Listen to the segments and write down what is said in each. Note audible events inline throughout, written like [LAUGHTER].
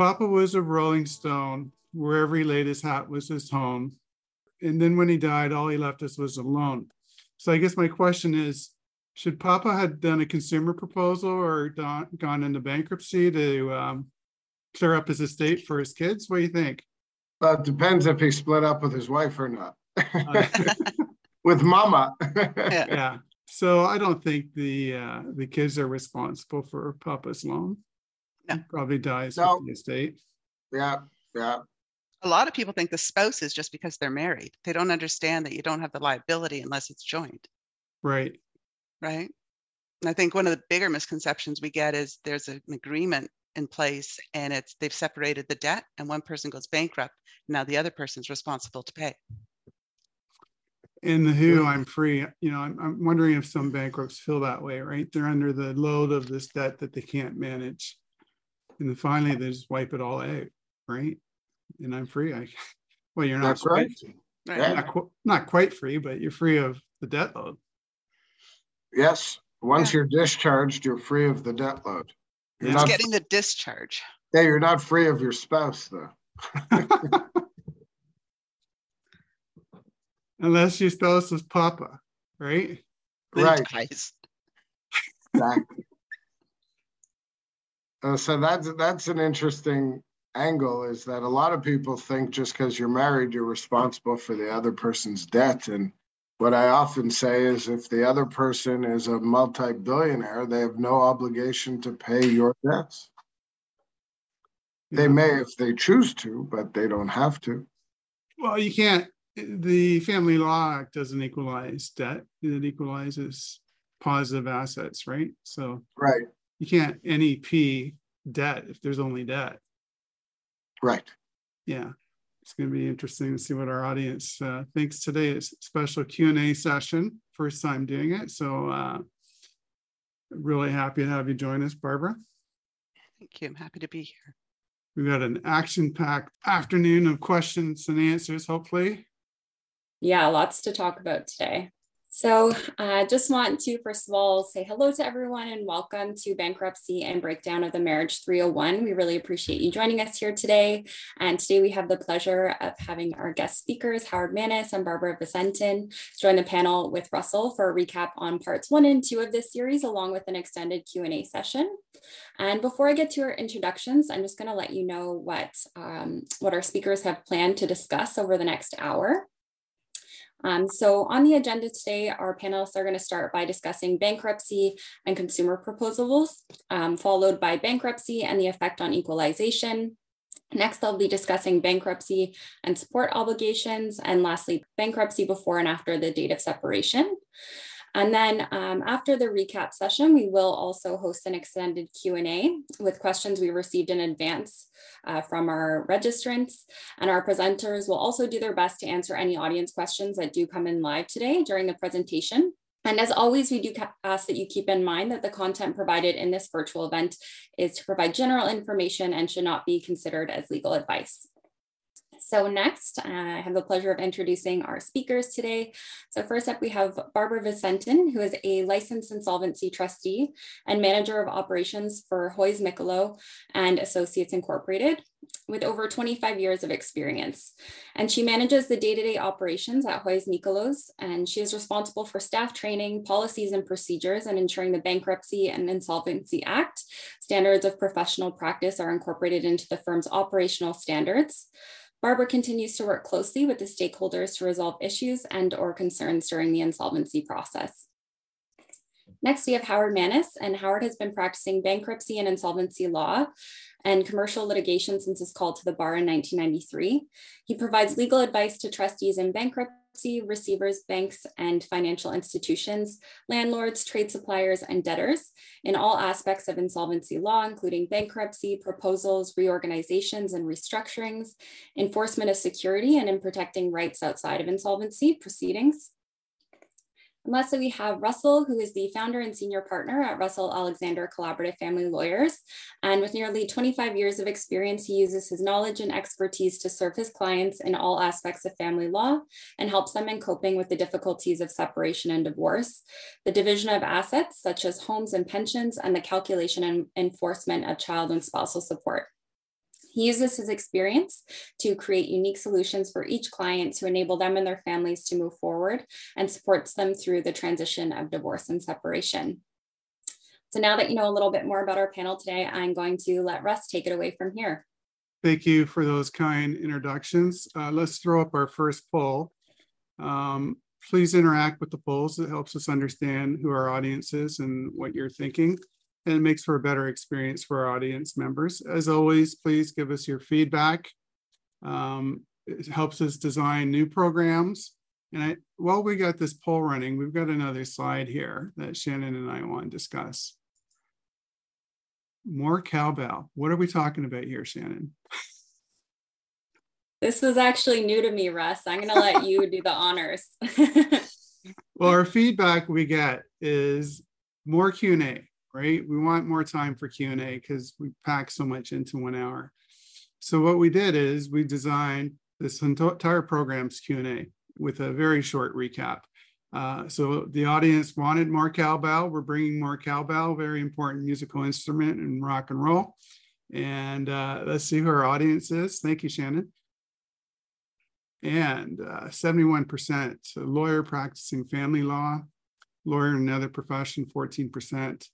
Papa was a Rolling Stone. Wherever he laid his hat was his home. And then when he died, all he left us was alone. So I guess my question is should Papa have done a consumer proposal or done, gone into bankruptcy to um, clear up his estate for his kids? What do you think? Well, it depends if he split up with his wife or not. [LAUGHS] With Mama. yeah. [LAUGHS] So I don't think the uh, the kids are responsible for Papa's loan. No. He probably dies No. with the estate. Yeah, yeah. A lot of people think the spouse is just because they're married. They don't understand that you don't have the liability unless it's joint, Right. right? And I think one of the bigger misconceptions we get is there's an agreement in place and it's they've separated the debt and one person goes bankrupt. Now the other person's responsible to pay. In the Who, I'm free. You know, I'm, I'm wondering if some bankrupts feel that way, right? They're under the load of this debt that they can't manage. And then finally they just wipe it all out, right? And I'm free. I [LAUGHS] well, you're not That's right. Right. Yeah. not, qu- not quite free, but you're free of the debt load. Yes. Once Yeah. you're discharged, you're free of the debt load. You're Yeah. It's not, getting the discharge. yeah, you're not free of your spouse though. [LAUGHS] Unless your spouse was Papa, right? Right. dies. Exactly. Uh, so that's that's an interesting angle is that a lot of people think just because you're married you're responsible for the other person's debt and what i often say is if the other person is a multi-billionaire they have no obligation to pay your debts they may if they choose to but they don't have to Well, you can't. The Family Law Act doesn't equalize debt. It equalizes positive assets, right? So right you can't NFP debt if there's only debt. right Yeah, it's going to be interesting to see what our audience uh, thinks today. It's a special Q and A session, first time doing it. So uh, really happy to have you join us, Barbara. Thank you. I'm happy to be here. We've got an action-packed afternoon of questions and answers. Hopefully, Yeah, lots to talk about today. So I uh, just want to, first of all, say hello to everyone and welcome to Bankruptcy and Breakdown of the Marriage 301. We really appreciate you joining us here today. And today we have the pleasure of having our guest speakers, Howard Manis and Barbara Vicentin, join the panel with Russell for a recap on parts one and two of this series, along with an extended Q&A session. And before I get to our introductions, I'm just going to let you know what, um, what our speakers have planned to discuss over the next hour. Um, so on the agenda today, our panelists are going to start by discussing bankruptcy and consumer proposals, um, followed by bankruptcy and the effect on equalization. Next, they'll be discussing bankruptcy and support obligations, and lastly, bankruptcy before and after the date of separation. And then um, after the recap session, we will also host an extended Q&A with questions we received in advance uh, from our registrants. And our presenters will also do their best to answer any audience questions that do come in live today during the presentation. And as always, we do ask that you keep in mind that the content provided in this virtual event is to provide general information and should not be considered as legal advice. So next, uh, I have the pleasure of introducing our speakers today. So first up, we have Barbara Vicentin, who is a licensed insolvency trustee and manager of operations for Hoyes Michalos and Associates Incorporated with over 25 years of experience. And she manages the day-to-day operations at Hoyes Michalos, and she is responsible for staff training, policies and procedures, and ensuring the Bankruptcy and Insolvency Act standards of professional practice are incorporated into the firm's operational standards. Barbara continues to work closely with the stakeholders to resolve issues and or concerns during the insolvency process. Next, we have Howard Manis, and Howard has been practicing bankruptcy and insolvency law and commercial litigation since his call to the bar in 1993. He provides legal advice to trustees in bankruptcy, receivers, banks, and financial institutions, landlords, trade suppliers, and debtors in all aspects of insolvency law, including bankruptcy, proposals, reorganizations, and restructurings, enforcement of security, and in protecting rights outside of insolvency proceedings. And lastly, we have Russell, who is the founder and senior partner at Russell Alexander Collaborative Family Lawyers. And with nearly 25 years of experience, he uses his knowledge and expertise to serve his clients in all aspects of family law and helps them in coping with the difficulties of separation and divorce, the division of assets, such as homes and pensions, and the calculation and enforcement of child and spousal support. He uses his experience to create unique solutions for each client to enable them and their families to move forward and supports them through the transition of divorce and separation. So now that you know a little bit more about our panel today, I'm going to let Russ take it away from here. Thank you for those kind introductions. Uh, let's throw up our first poll. Um, please interact with the polls. It helps us understand who our audience is and what you're thinking and it makes for a better experience for our audience members. As always, please give us your feedback. Um, it helps us design new programs. And I, while we got this poll running, we've got another slide here that Shannon and I want to discuss. More cowbell. What are we talking about here, Shannon? This was actually new to me, Russ. I'm going to let you do the honors. [LAUGHS] well, our feedback we get is more Q&A right? We want more time for Q&A because we pack so much into one hour. So what we did is we designed this entire program's Q&A with a very short recap. Uh, so the audience wanted more cowbell. We're bringing more cowbell, very important musical instrument in rock and roll. And uh, let's see who our audience is. Thank you, Shannon. And uh, 71% lawyer practicing family law, lawyer in another profession, 14%,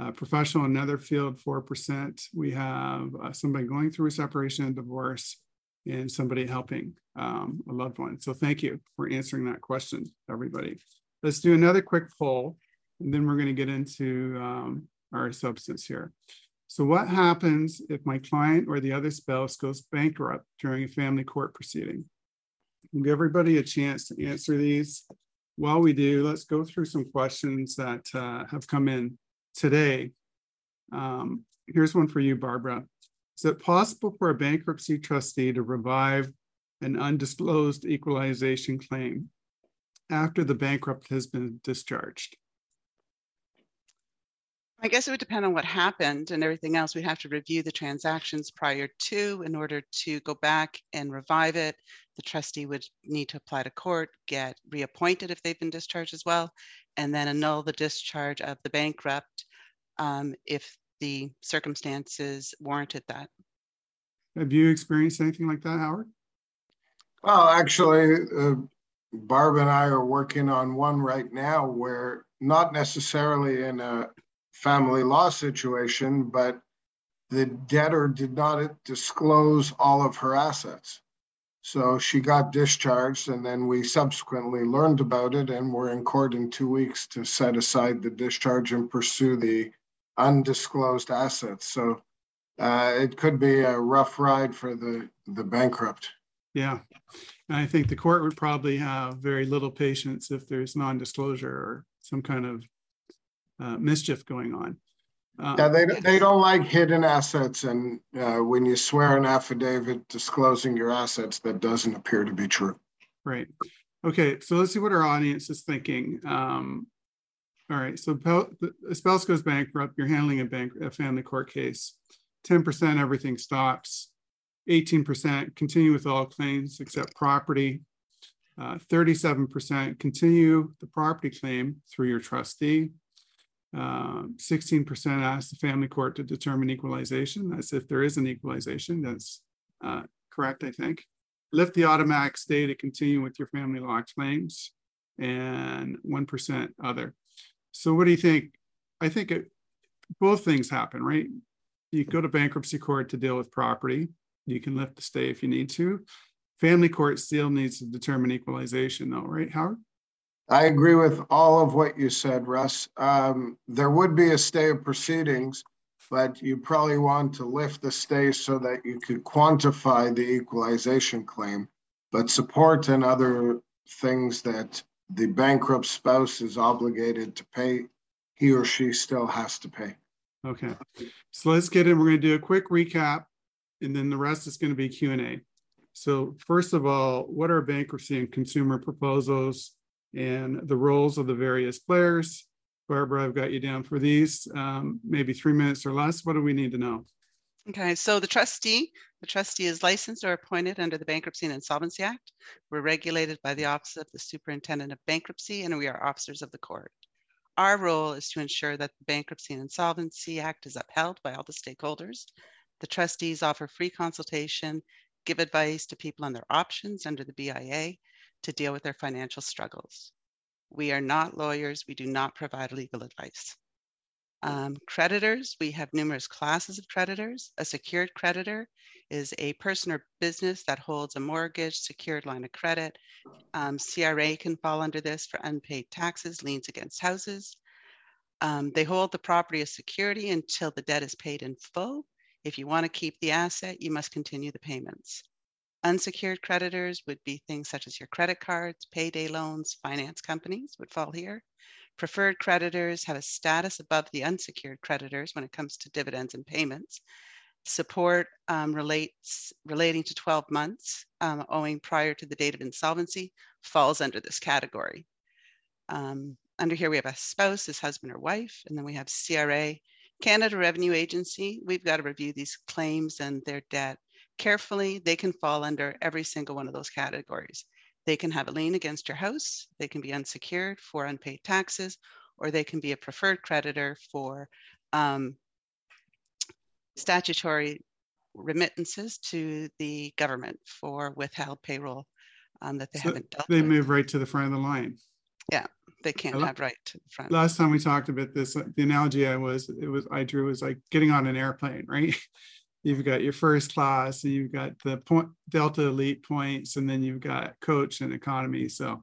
uh, professional, another field, 4%. We have uh, somebody going through a separation and divorce and somebody helping um, a loved one. So thank you for answering that question, everybody. Let's do another quick poll, and then we're going to get into um, our substance here. So what happens if my client or the other spouse goes bankrupt during a family court proceeding? We'll give everybody a chance to answer these. While we do, let's go through some questions that uh, have come in today. Um, here's one for you, Barbara. Is it possible for a bankruptcy trustee to revive an undisclosed equalization claim after the bankrupt has been discharged? I guess it would depend on what happened and everything else. We'd have to review the transactions prior to in order to go back and revive it. The trustee would need to apply to court, get reappointed if they've been discharged as well, and then annul the discharge of the bankrupt um, if the circumstances warranted that. Have you experienced anything like that, Howard? Well, actually, uh, Barb and I are working on one right now where not necessarily in a family law situation, but the debtor did not disclose all of her assets. So she got discharged, and then we subsequently learned about it, and we're in court in two weeks to set aside the discharge and pursue the undisclosed assets. So uh, it could be a rough ride for the, the bankrupt. Yeah. And I think the court would probably have very little patience if there's non disclosure or some kind of uh, mischief going on. Uh, yeah, they, they don't like hidden assets. And uh, when you swear an affidavit disclosing your assets, that doesn't appear to be true. Right. Okay. So let's see what our audience is thinking. Um, all right, so a spouse goes bankrupt, you're handling a, bank, a family court case. 10% everything stops. 18% continue with all claims except property. Uh, 37% continue the property claim through your trustee. Uh, 16% ask the family court to determine equalization. That's if there is an equalization. That's uh, correct, I think. Lift the automatic stay to continue with your family law claims and 1% other. So what do you think? I think it, both things happen, right? You go to bankruptcy court to deal with property. You can lift the stay if you need to. Family court still needs to determine equalization, though, right, Howard? I agree with all of what you said, Russ. Um, there would be a stay of proceedings, but you probably want to lift the stay so that you could quantify the equalization claim. But support and other things that the bankrupt spouse is obligated to pay, he or she still has to pay. Okay, so let's get in. We're going to do a quick recap, and then the rest is going to be Q and A. So first of all, what are bankruptcy and consumer proposals, and the roles of the various players? Barbara, I've got you down for these. Um, maybe three minutes or less. What do we need to know? Okay, so the trustee, the trustee is licensed or appointed under the Bankruptcy and Insolvency Act. We're regulated by the Office of the Superintendent of Bankruptcy, and we are officers of the court. Our role is to ensure that the Bankruptcy and Insolvency Act is upheld by all the stakeholders. The trustees offer free consultation, give advice to people on their options under the BIA to deal with their financial struggles. We are not lawyers. We do not provide legal advice. Um, creditors, we have numerous classes of creditors. A secured creditor is a person or business that holds a mortgage, secured line of credit. Um, CRA can fall under this for unpaid taxes, liens against houses. Um, they hold the property as security until the debt is paid in full. If you want to keep the asset, you must continue the payments. Unsecured creditors would be things such as your credit cards, payday loans, finance companies would fall here. Preferred creditors have a status above the unsecured creditors when it comes to dividends and payments. Support um, relates relating to 12 months um, owing prior to the date of insolvency falls under this category. Um, under here, we have a spouse his husband or wife, and then we have CRA. Canada Revenue Agency, we've got to review these claims and their debt carefully. They can fall under every single one of those categories. They can have a lien against your house, they can be unsecured for unpaid taxes, or they can be a preferred creditor for um, statutory remittances to the government for withheld payroll um, that they so haven't dealt they with. move right to the front of the line. Yeah, they can't have right to the front. Last time we talked about this, the analogy I was it was I drew was like getting on an airplane, right? [LAUGHS] you've got your first class and you've got the point delta elite points and then you've got coach and economy so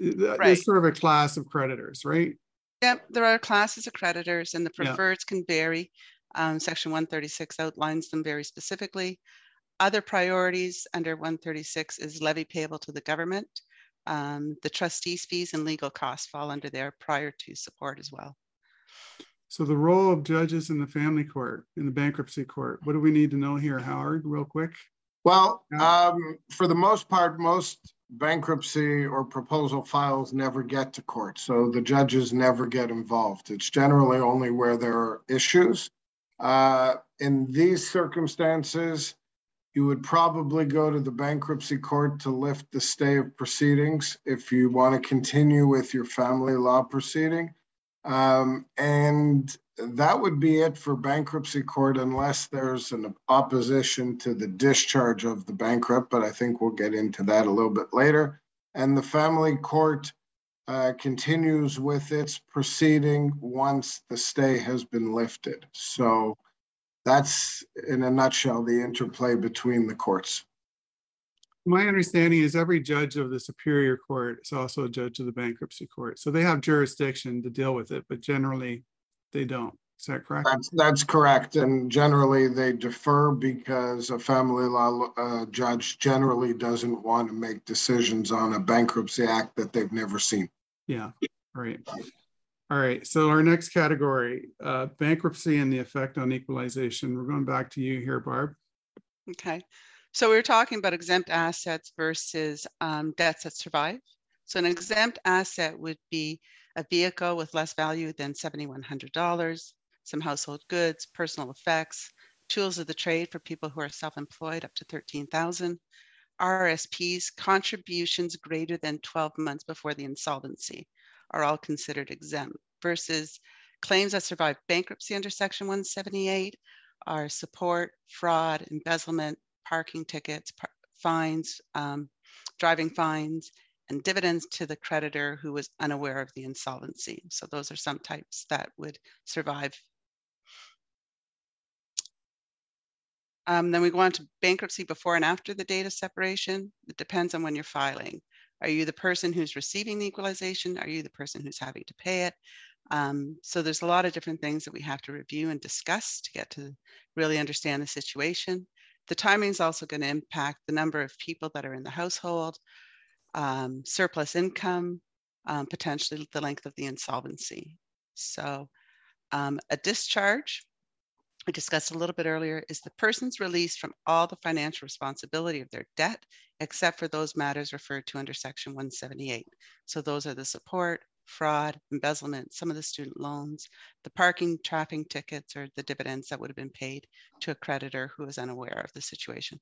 right. there's sort of a class of creditors right? Yep there are classes of creditors and the preferreds yeah. can vary. Um, section 136 outlines them very specifically. Other priorities under 136 is levy payable to the government. Um, the trustees fees and legal costs fall under there prior to support as well so the role of judges in the family court, in the bankruptcy court, what do we need to know here, Howard, real quick? Well, um, for the most part, most bankruptcy or proposal files never get to court. So the judges never get involved. It's generally only where there are issues. Uh, in these circumstances, you would probably go to the bankruptcy court to lift the stay of proceedings if you want to continue with your family law proceeding. Um, and that would be it for bankruptcy court unless there's an opposition to the discharge of the bankrupt, but I think we'll get into that a little bit later. And the family court uh, continues with its proceeding once the stay has been lifted. So that's, in a nutshell, the interplay between the courts my understanding is every judge of the superior court is also a judge of the bankruptcy court. So they have jurisdiction to deal with it, but generally they don't. Is that correct? That's, that's correct. And generally they defer because a family law uh, judge generally doesn't want to make decisions on a bankruptcy act that they've never seen. Yeah, right. All right. So our next category, uh, bankruptcy and the effect on equalization. We're going back to you here, Barb. Okay. So we were talking about exempt assets versus um, debts that survive. So an exempt asset would be a vehicle with less value than $7,100, some household goods, personal effects, tools of the trade for people who are self-employed up to 13,000, RSPs, contributions greater than 12 months before the insolvency are all considered exempt versus claims that survive bankruptcy under section 178 are support, fraud, embezzlement, parking tickets, par fines, um, driving fines, and dividends to the creditor who was unaware of the insolvency. So those are some types that would survive. Um, then we go on to bankruptcy before and after the date of separation. It depends on when you're filing. Are you the person who's receiving the equalization? Are you the person who's having to pay it? Um, so there's a lot of different things that we have to review and discuss to get to really understand the situation. The timing is also going to impact the number of people that are in the household, um, surplus income, um, potentially the length of the insolvency. So um, a discharge, we discussed a little bit earlier, is the person's released from all the financial responsibility of their debt, except for those matters referred to under Section 178. So those are the support, fraud, embezzlement, some of the student loans, the parking, traffic tickets, or the dividends that would have been paid to a creditor who is unaware of the situation.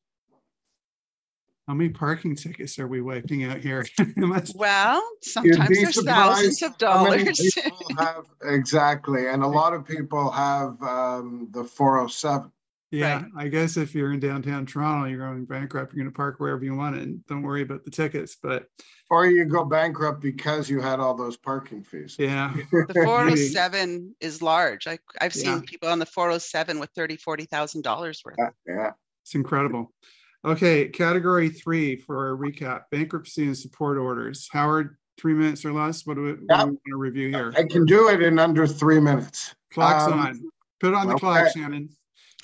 How many parking tickets are we wiping out here? [LAUGHS] well, sometimes there's thousands of dollars. have, exactly. And a lot of people have um, the 407. Yeah, Right. I guess if you're in downtown Toronto, you're going bankrupt, you're gonna park wherever you want and don't worry about the tickets, but Or you go bankrupt because you had all those parking fees. yeah. The 407 is large. I, I've Yeah. seen people on the 407 with 30, 40,000 dollars worth. Yeah, Yeah, It's incredible. Okay, category three for a recap, bankruptcy and support orders. Howard, three minutes or less, what do we, what do we want to review here? I can do it in under three minutes. Clock's um, on. Put it on the clock. Shannon.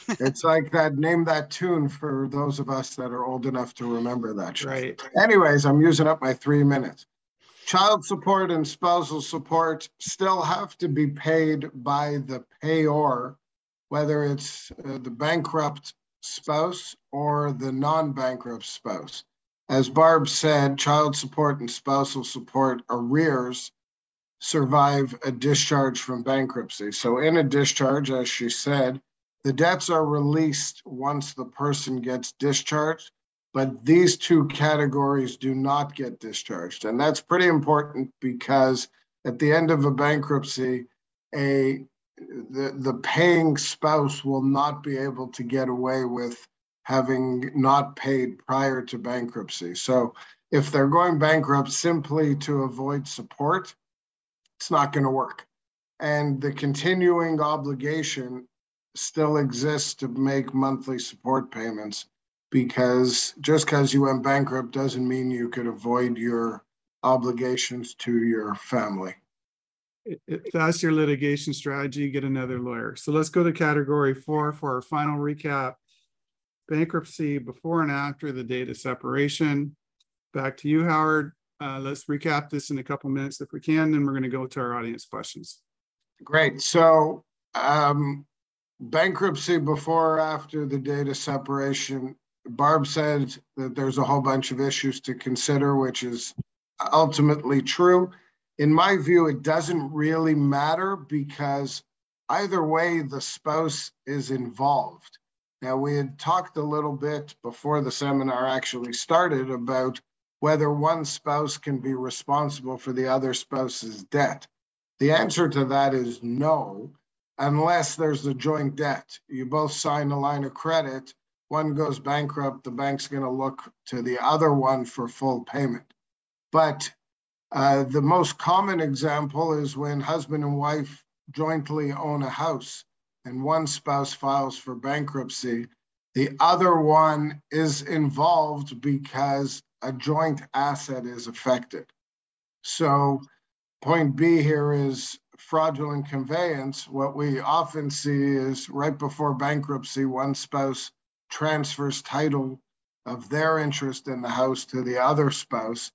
It's like that, name that tune for those of us that are old enough to remember that. shit. Right. Anyways, I'm using up my three minutes. Child support and spousal support still have to be paid by the payor, whether it's uh, the bankrupt spouse or the non-bankrupt spouse. As Barb said, child support and spousal support arrears survive a discharge from bankruptcy. So in a discharge, as she said, the debts are released once the person gets discharged but these two categories do not get discharged. And that's pretty important because at the end of a bankruptcy, a the, the paying spouse will not be able to get away with having not paid prior to bankruptcy. So if they're going bankrupt simply to avoid support, it's not going to work. And the continuing obligation still exists to make monthly support payments because just because you went bankrupt doesn't mean you could avoid your obligations to your family. If if that's your litigation strategy, get another lawyer. So let's go to category four for our final recap. Bankruptcy before and after the date of separation. Back to you, Howard. Uh, let's recap this in a couple minutes if we can, then we're going to go to our audience questions. Great. So um, bankruptcy before or after the date of separation. Barb said that there's a whole bunch of issues to consider, which is ultimately true. In my view, it doesn't really matter because either way, the spouse is involved. Now, we had talked a little bit before the seminar actually started about whether one spouse can be responsible for the other spouse's debt. The answer to that is no, unless there's a joint debt. You both sign a line of credit, one goes bankrupt, the bank's going to look to the other one for full payment. But uh, the most common example is when husband and wife jointly own a house and one spouse files for bankruptcy, the other one is involved because a joint asset is affected. So, point B here is fraudulent conveyance. What we often see is right before bankruptcy, one spouse transfers title of their interest in the house to the other spouse.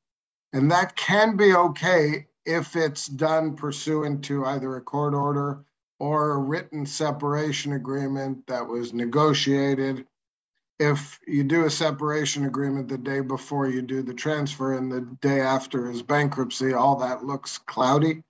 And that can be okay if it's done pursuant to either a court order or a written separation agreement that was negotiated. If you do a separation agreement the day before you do the transfer and the day after is bankruptcy, all that looks cloudy.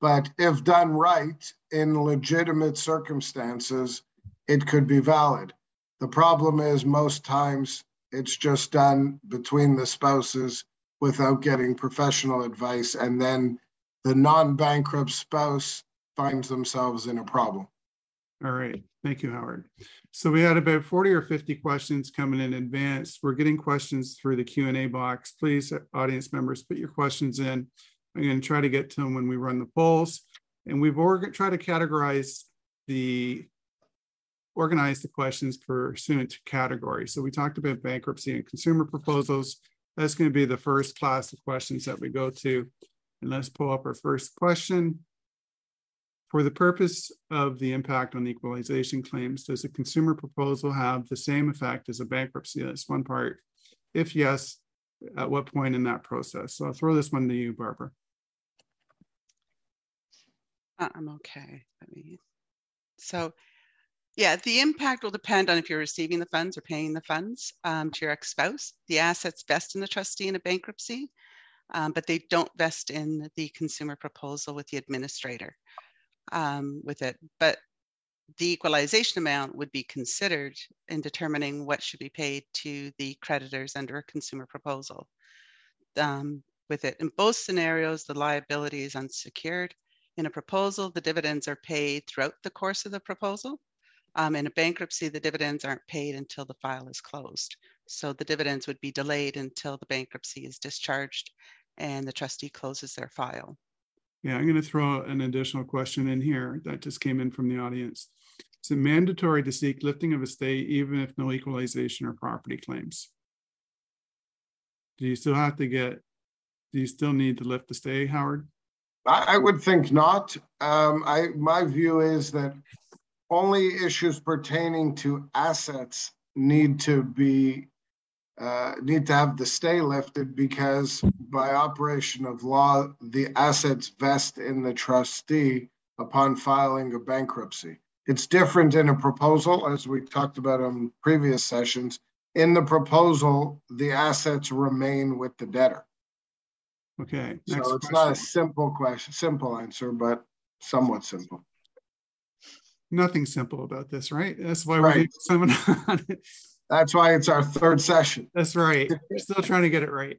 But if done right in legitimate circumstances, it could be valid. The problem is most times it's just done between the spouses without getting professional advice. And then the non bankrupt spouse finds themselves in a problem. All right, thank you, Howard. So we had about 40 or 50 questions coming in advance. We're getting questions through the Q and A box. Please, audience members, put your questions in. I'm going to try to get to them when we run the polls. And we've tried to categorize the organize the questions pursuant to category. So we talked about bankruptcy and consumer proposals. That's going to be the first class of questions that we go to. And let's pull up our first question. For the purpose of the impact on equalization claims, does a consumer proposal have the same effect as a bankruptcy? That's one part. If yes, at what point in that process? So I'll throw this one to you, Barbara. Uh, I'm okay. Let me. So, yeah, the impact will depend on if you're receiving the funds or paying the funds um, to your ex-spouse. The assets vest in the trustee in a bankruptcy, um, but they don't vest in the consumer proposal with the administrator um, with it. But the equalization amount would be considered in determining what should be paid to the creditors under a consumer proposal. Um, with it, in both scenarios, the liability is unsecured. In a proposal, the dividends are paid throughout the course of the proposal. Um, in a bankruptcy, the dividends aren't paid until the file is closed. So the dividends would be delayed until the bankruptcy is discharged and the trustee closes their file. Yeah, I'm going to throw an additional question in here that just came in from the audience. Is it mandatory to seek lifting of a stay even if no equalization or property claims? Do you still have to get, do you still need to lift the stay, Howard? I, I would think not. Um, I my view is that only issues pertaining to assets need to be uh, need to have the stay lifted because by operation of law, the assets vest in the trustee upon filing a bankruptcy. It's different in a proposal, as we talked about in previous sessions. In the proposal, the assets remain with the debtor. Okay. So next it's not a simple question, simple answer, but somewhat simple. Nothing simple about this, right? That's why we're Right. doing seminar [LAUGHS] on it. That's why it's our third session. That's right. We're still trying to get it right.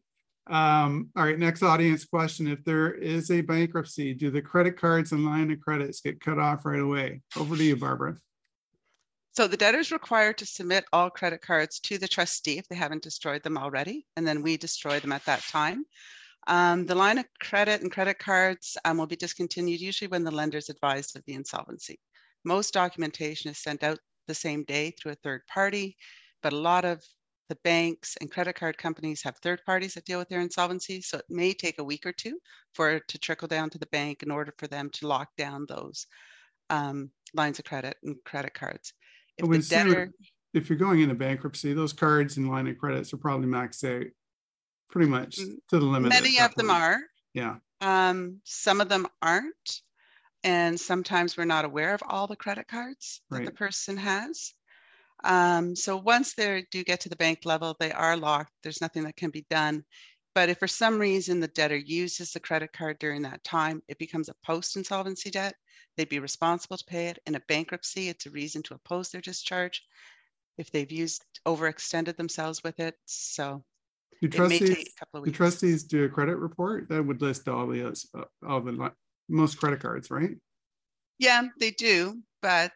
Um, all right, next audience question. If there is a bankruptcy, do the credit cards and line of credits get cut off right away? Over to you, Barbara. So the debtor is required to submit all credit cards to the trustee if they haven't destroyed them already, and then we destroy them at that time. Um, the line of credit and credit cards um, will be discontinued usually when the lender is advised of the insolvency. Most documentation is sent out the same day through a third party, but a lot of the banks and credit card companies have third parties that deal with their insolvency. So it may take a week or two for it to trickle down to the bank in order for them to lock down those um, lines of credit and credit cards. If the debtor, If you're going into bankruptcy, those cards and line of credits are probably maxed out pretty much to the limit. many of them are, Yeah, Um, some of them aren't. And sometimes we're not aware of all the credit cards that the person has. Um, so once they do get to the bank level, they are locked. There's nothing that can be done. But if for some reason the debtor uses the credit card during that time, it becomes a post insolvency debt. They'd be responsible to pay it. In a bankruptcy, it's a reason to oppose their discharge if they've used overextended themselves with it. So do it may take trustees, a couple of do trustees do a credit report? That would list all the, uh, all the, most credit cards, right? Yeah, they do, but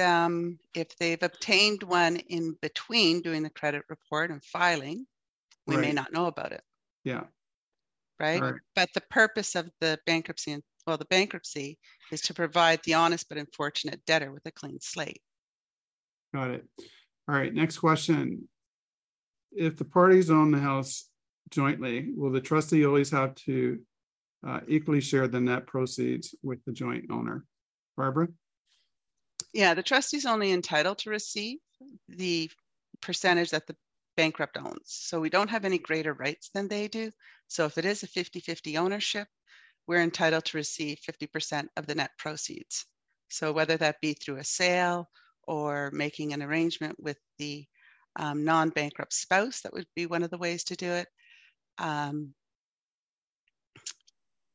um, if they've obtained one in between doing the credit report and filing, we may not know about it, Yeah, right? Right. But the purpose of the bankruptcy, and well, the bankruptcy is to provide the honest but unfortunate debtor with a clean slate. got it. All right, next question. If the parties own the house jointly, will the trustee always have to uh, equally share the net proceeds with the joint owner? Barbara? Yeah, the trustee's only entitled to receive the percentage that the bankrupt owns. So we don't have any greater rights than they do. So if it is a 50-50 ownership, we're entitled to receive 50% of the net proceeds. So whether that be through a sale or making an arrangement with the um, non-bankrupt spouse, that would be one of the ways to do it. Um,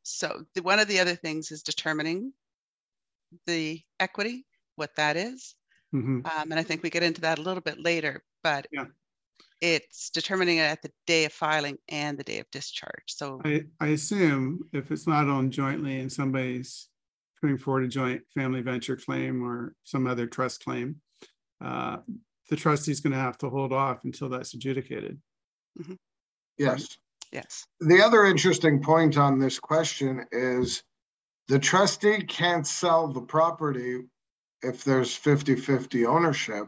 so the, one of the other things is determining the equity, what that is. Mhm. Um, and I think we get into that a little bit later, but Yeah. it's determining it at the day of filing and the day of discharge. So I, I assume if it's not owned jointly and somebody's putting forward a joint family venture claim or some other trust claim, uh, the trustee's gonna have to hold off until that's adjudicated. Mm-hmm. Yes. yes, The other interesting point on this question is the trustee can't sell the property if there's 50-50 ownership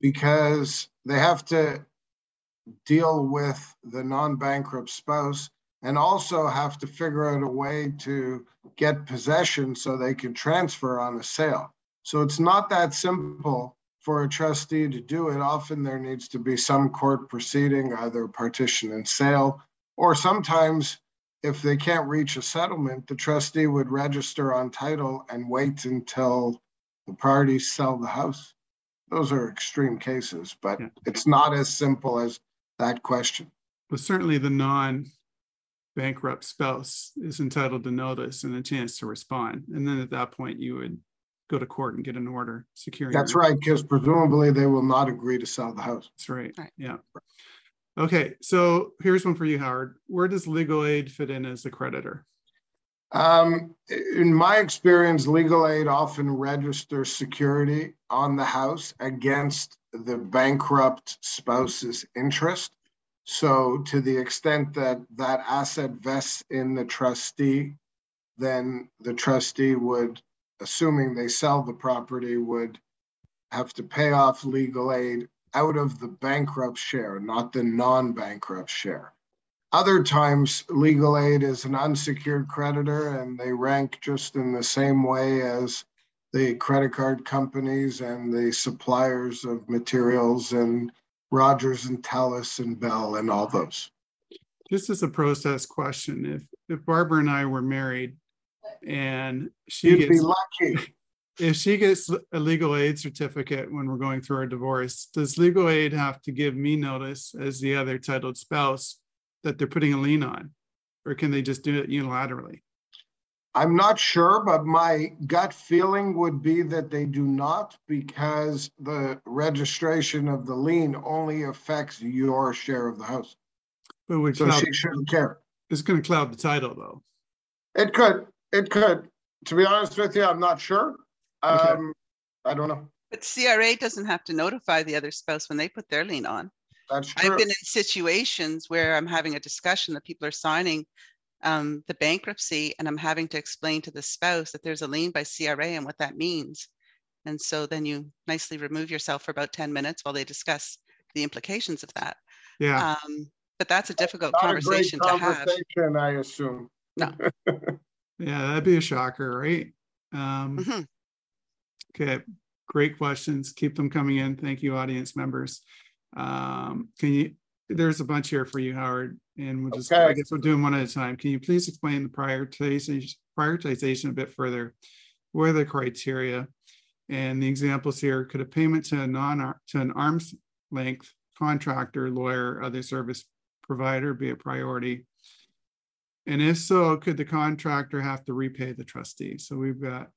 because they have to deal with the non-bankrupt spouse and also have to figure out a way to get possession so they can transfer on a sale. So it's not that simple for a trustee to do it. Often there needs to be some court proceeding, either partition and sale, or sometimes if they can't reach a settlement, the trustee would register on title and wait until the parties sell the house. Those are extreme cases, but Yeah. it's not as simple as that question. But certainly the non-bankrupt spouse is entitled to notice and a chance to respond. And then at that point, you would go to court and get an order securing. That's right, because presumably they will not agree to sell the house. That's right. Right. Yeah. Okay, so here's one for you, Howard. Where does legal aid fit in as a creditor? Um, in my experience, legal aid often registers security on the house against the bankrupt spouse's interest. So, to the extent that that asset vests in the trustee, then the trustee would, assuming they sell the property, would have to pay off legal aid out of the bankrupt share, not the non bankrupt share. Other times, legal aid is an unsecured creditor and they rank just in the same way as the credit card companies and the suppliers of materials and Rogers and Telus and Bell and all those. Just as a process question, if if Barbara and I were married and she You'd gets be lucky. [LAUGHS] if she gets a legal aid certificate when we're going through our divorce, does legal aid have to give me notice as the other titled spouse that they're putting a lien on? Or can they just do it unilaterally? I'm not sure, but my gut feeling would be that they do not because the registration of the lien only affects your share of the house. But would So cloud, she shouldn't care. it's going to cloud the title though. It could, it could. To be honest with you, I'm not sure. Okay. Um, I don't know. But CRA doesn't have to notify the other spouse when they put their lien on. That's true. I've been in situations where I'm having a discussion that people are signing um, the bankruptcy and I'm having to explain to the spouse that there's a lien by CRA and what that means. And so then you nicely remove yourself for about 10 minutes while they discuss the implications of that. Yeah. Um, but that's a difficult Not a great conversation to have. conversation, I assume. [LAUGHS] Yeah, that'd be a shocker, right? Um, Mhm. okay, great questions. Keep them coming in. Thank you, audience members. Um, can you, there's a bunch here for you, Howard, and we'll just, I guess we'll do them one at a time. Can you please explain the prioritization, prioritization a bit further? What are the criteria? And the examples here, could a payment to a non, to an arm's length contractor, lawyer, other service provider be a priority? And if so, could the contractor have to repay the trustee? So we've got a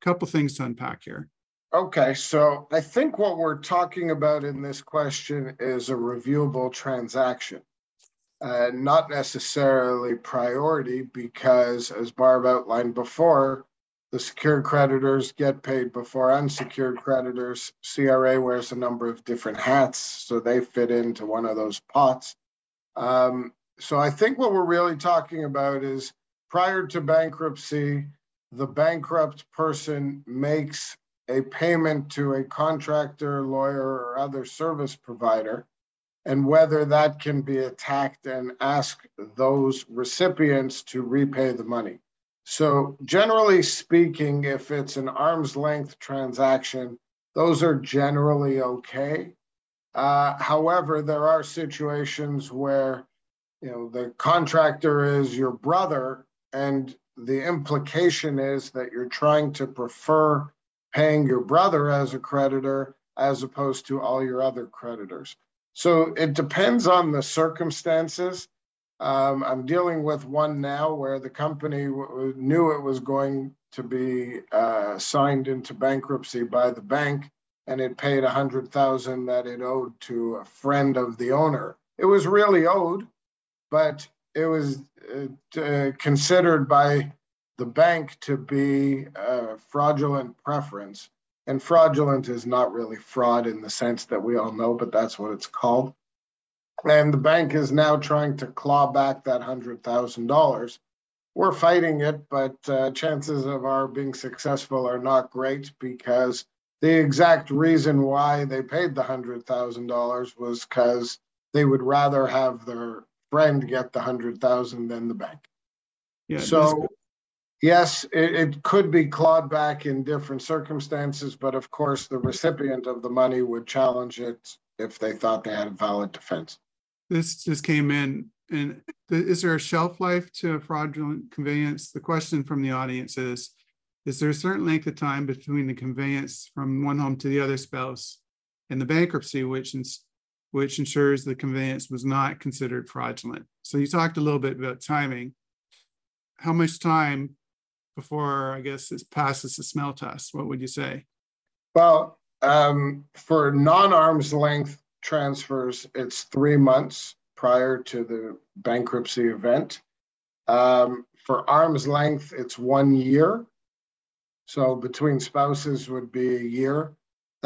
couple things to unpack here. Okay, so I think what we're talking about in this question is a reviewable transaction. Uh, not necessarily priority because as Barb outlined before, the secured creditors get paid before unsecured creditors. CRA wears a number of different hats, so they fit into one of those pots. Um, so I think what we're really talking about is prior to bankruptcy, the bankrupt person makes a payment to a contractor, lawyer, or other service provider, and whether that can be attacked and ask those recipients to repay the money. So, generally speaking, if it's an arm's length transaction, those are generally okay. Uh, however, there are situations where you know the contractor is your brother, and the implication is that you're trying to prefer paying your brother as a creditor as opposed to all your other creditors. So it depends on the circumstances. Um, I'm dealing with one now where the company w- knew it was going to be uh, signed into bankruptcy by the bank, and it paid a hundred thousand that it owed to a friend of the owner. It was really owed, but it was uh, uh, considered by the bank to be a fraudulent preference. And fraudulent is not really fraud in the sense that we all know, but that's what it's called. And the bank is now trying to claw back that $100,000. We're fighting it, but uh, chances of our being successful are not great because the exact reason why they paid the $100,000 was because they would rather have their friend get the 100,000 than the bank. Yeah. So, yes, it, it could be clawed back in different circumstances, but of course, the recipient of the money would challenge it if they thought they had a valid defense. This just came in, and is there a shelf life to a fraudulent conveyance? The question from the audience is, is there a certain length of time between the conveyance from one home to the other spouse and the bankruptcy, which which ensures the conveyance was not considered fraudulent? So you talked a little bit about timing. How much time before, I guess, it passes the smell test? What would you say? Well, um, for non-arm's length transfers, it's three months prior to the bankruptcy event. Um, for arm's length, it's one year. So between spouses would be a year.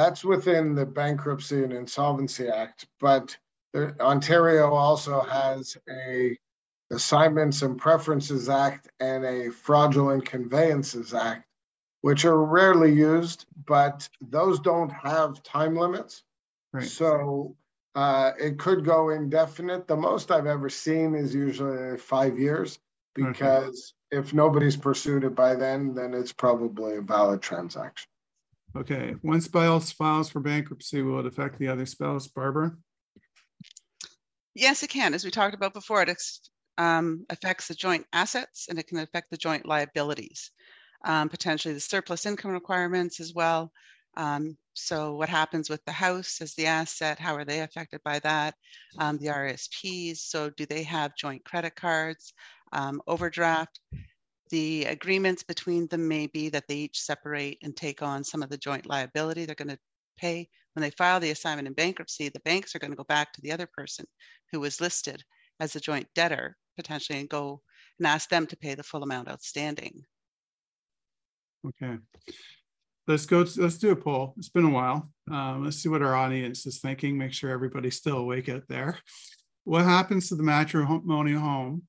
That's within the Bankruptcy and Insolvency Act, but there, Ontario also has a Assignments and Preferences Act and a Fraudulent Conveyances Act, which are rarely used, but those don't have time limits. Right. So uh, it could go indefinite. The most I've ever seen is usually five years because if nobody's pursued it by then, then it's probably a valid transaction. Okay, one spouse files for bankruptcy, will it affect the other spouse? Barbara? Yes, it can. As we talked about before, it um, affects the joint assets and it can affect the joint liabilities, um, potentially the surplus income requirements as well. Um, so what happens with the house as the asset? How are they affected by that? Um, the RSPs, so do they have joint credit cards, um, overdraft? The agreements between them may be that they each separate and take on some of the joint liability they're going to pay. When they file the assignment in bankruptcy, the banks are going to go back to the other person who was listed as a joint debtor potentially and go and ask them to pay the full amount outstanding. Okay. Let's go let's do a poll. It's been a while. Um, let's see what our audience is thinking. Make sure everybody's still awake out there. What happens to the matrimonial home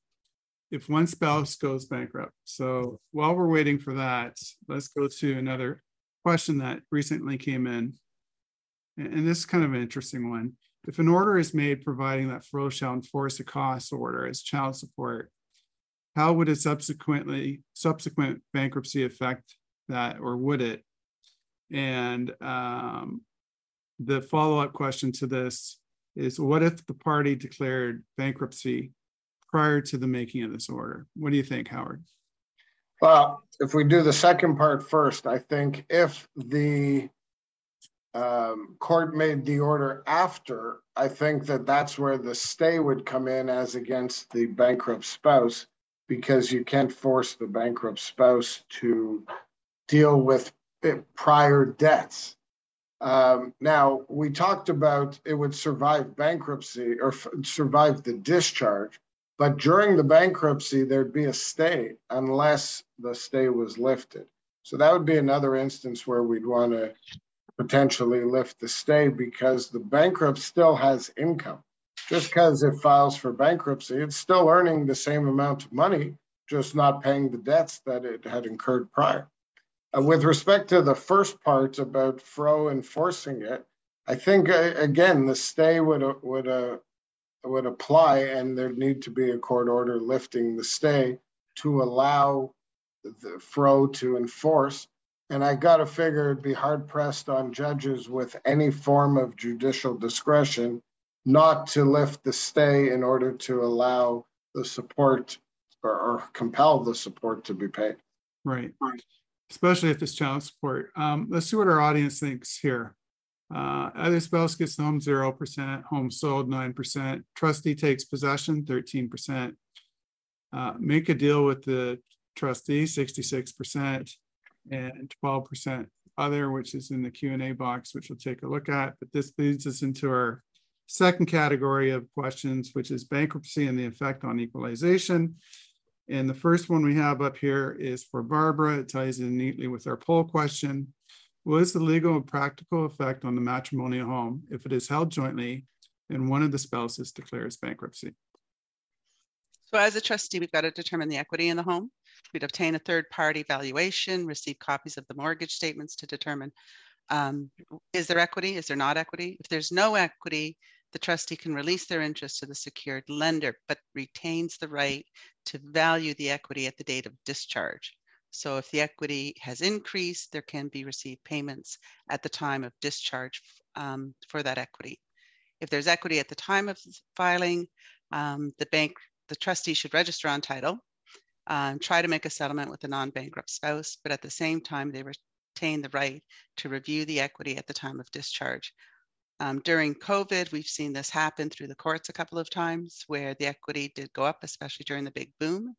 if one spouse goes bankrupt. So while we're waiting for that let's go to another question that recently came in. And this is kind of an interesting one. If an order is made providing that FRO shall enforce a cost order as child support how would a subsequently subsequent bankruptcy affect that or would it? And um, the follow up question to this is what if the party declared bankruptcy prior to the making of this order? What do you think, Howard? Well, if we do the second part first, I think if the um, court made the order after, I think that that's where the stay would come in as against the bankrupt spouse, because you can't force the bankrupt spouse to deal with prior debts. Um, now, we talked about it would survive bankruptcy or survive the discharge, but during the bankruptcy, there'd be a stay unless the stay was lifted. So that would be another instance where we'd want to potentially lift the stay because the bankrupt still has income. Just because it files for bankruptcy, it's still earning the same amount of money, just not paying the debts that it had incurred prior. Uh, with respect to the first part about FRO enforcing it, I think uh, again the stay would uh, would uh, would apply, and there'd need to be a court order lifting the stay to allow the FRO to enforce. And I got to figure it'd be hard pressed on judges with any form of judicial discretion not to lift the stay in order to allow the support or, or compel the support to be paid. Right especially if it's child support. Um, let's see what our audience thinks here. Uh, other spouse gets the home 0%, home sold 9%, trustee takes possession 13%, uh, make a deal with the trustee 66%, and 12% other, which is in the Q&A box, which we'll take a look at. But this leads us into our second category of questions, which is bankruptcy and the effect on equalization. And the first one we have up here is for Barbara. It ties in neatly with our poll question. What is the legal and practical effect on the matrimonial home if it is held jointly and one of the spouses declares bankruptcy? So as a trustee, we've got to determine the equity in the home. We'd obtain a third party valuation, receive copies of the mortgage statements to determine um, is there equity, is there not equity? If there's no equity, the trustee can release their interest to the secured lender, but retains the right to value the equity at the date of discharge. So if the equity has increased, there can be received payments at the time of discharge um, for that equity. If there's equity at the time of filing, um, the bank, the trustee should register on title, um, try to make a settlement with a non-bankrupt spouse, but at the same time, they retain the right to review the equity at the time of discharge um, during COVID, we've seen this happen through the courts a couple of times where the equity did go up, especially during the big boom.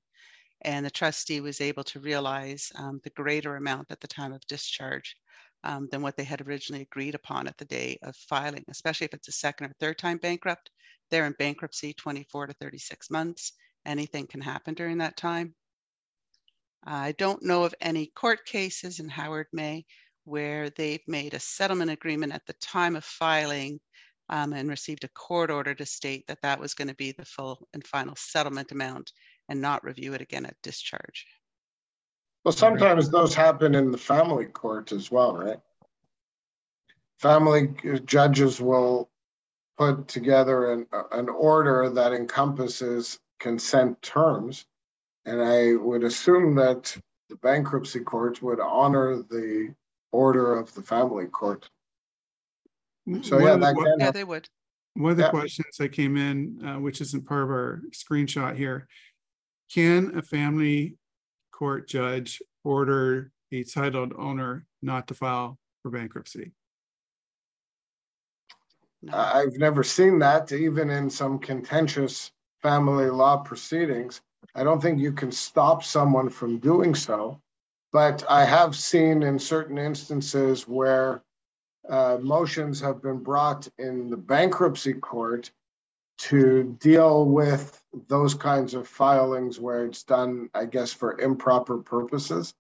And the trustee was able to realize um, the greater amount at the time of discharge um, than what they had originally agreed upon at the day of filing, especially if it's a second or third time bankrupt. They're in bankruptcy 24 to 36 months. anything can happen during that time. I don't know of any court cases in Howard May where they've made a settlement agreement at the time of filing um, and received a court order to state that that was going to be the full and final settlement amount and not review it again at discharge. Well, sometimes those happen in the family court as well, right? Family judges will put together an, an order that encompasses consent terms. And I would assume that the bankruptcy court would honor the order of the family court. So yeah, that can yeah, they would. One of the yeah. questions that came in, uh, which isn't part of our screenshot here, can a family court judge order a titled owner not to file for bankruptcy? No. I've never seen that, even in some contentious family law proceedings. I don't think you can stop someone from doing so, but I have seen in certain instances where uh, motions have been brought in the bankruptcy court to deal with those kinds of filings where it's done, I guess, for improper purposes.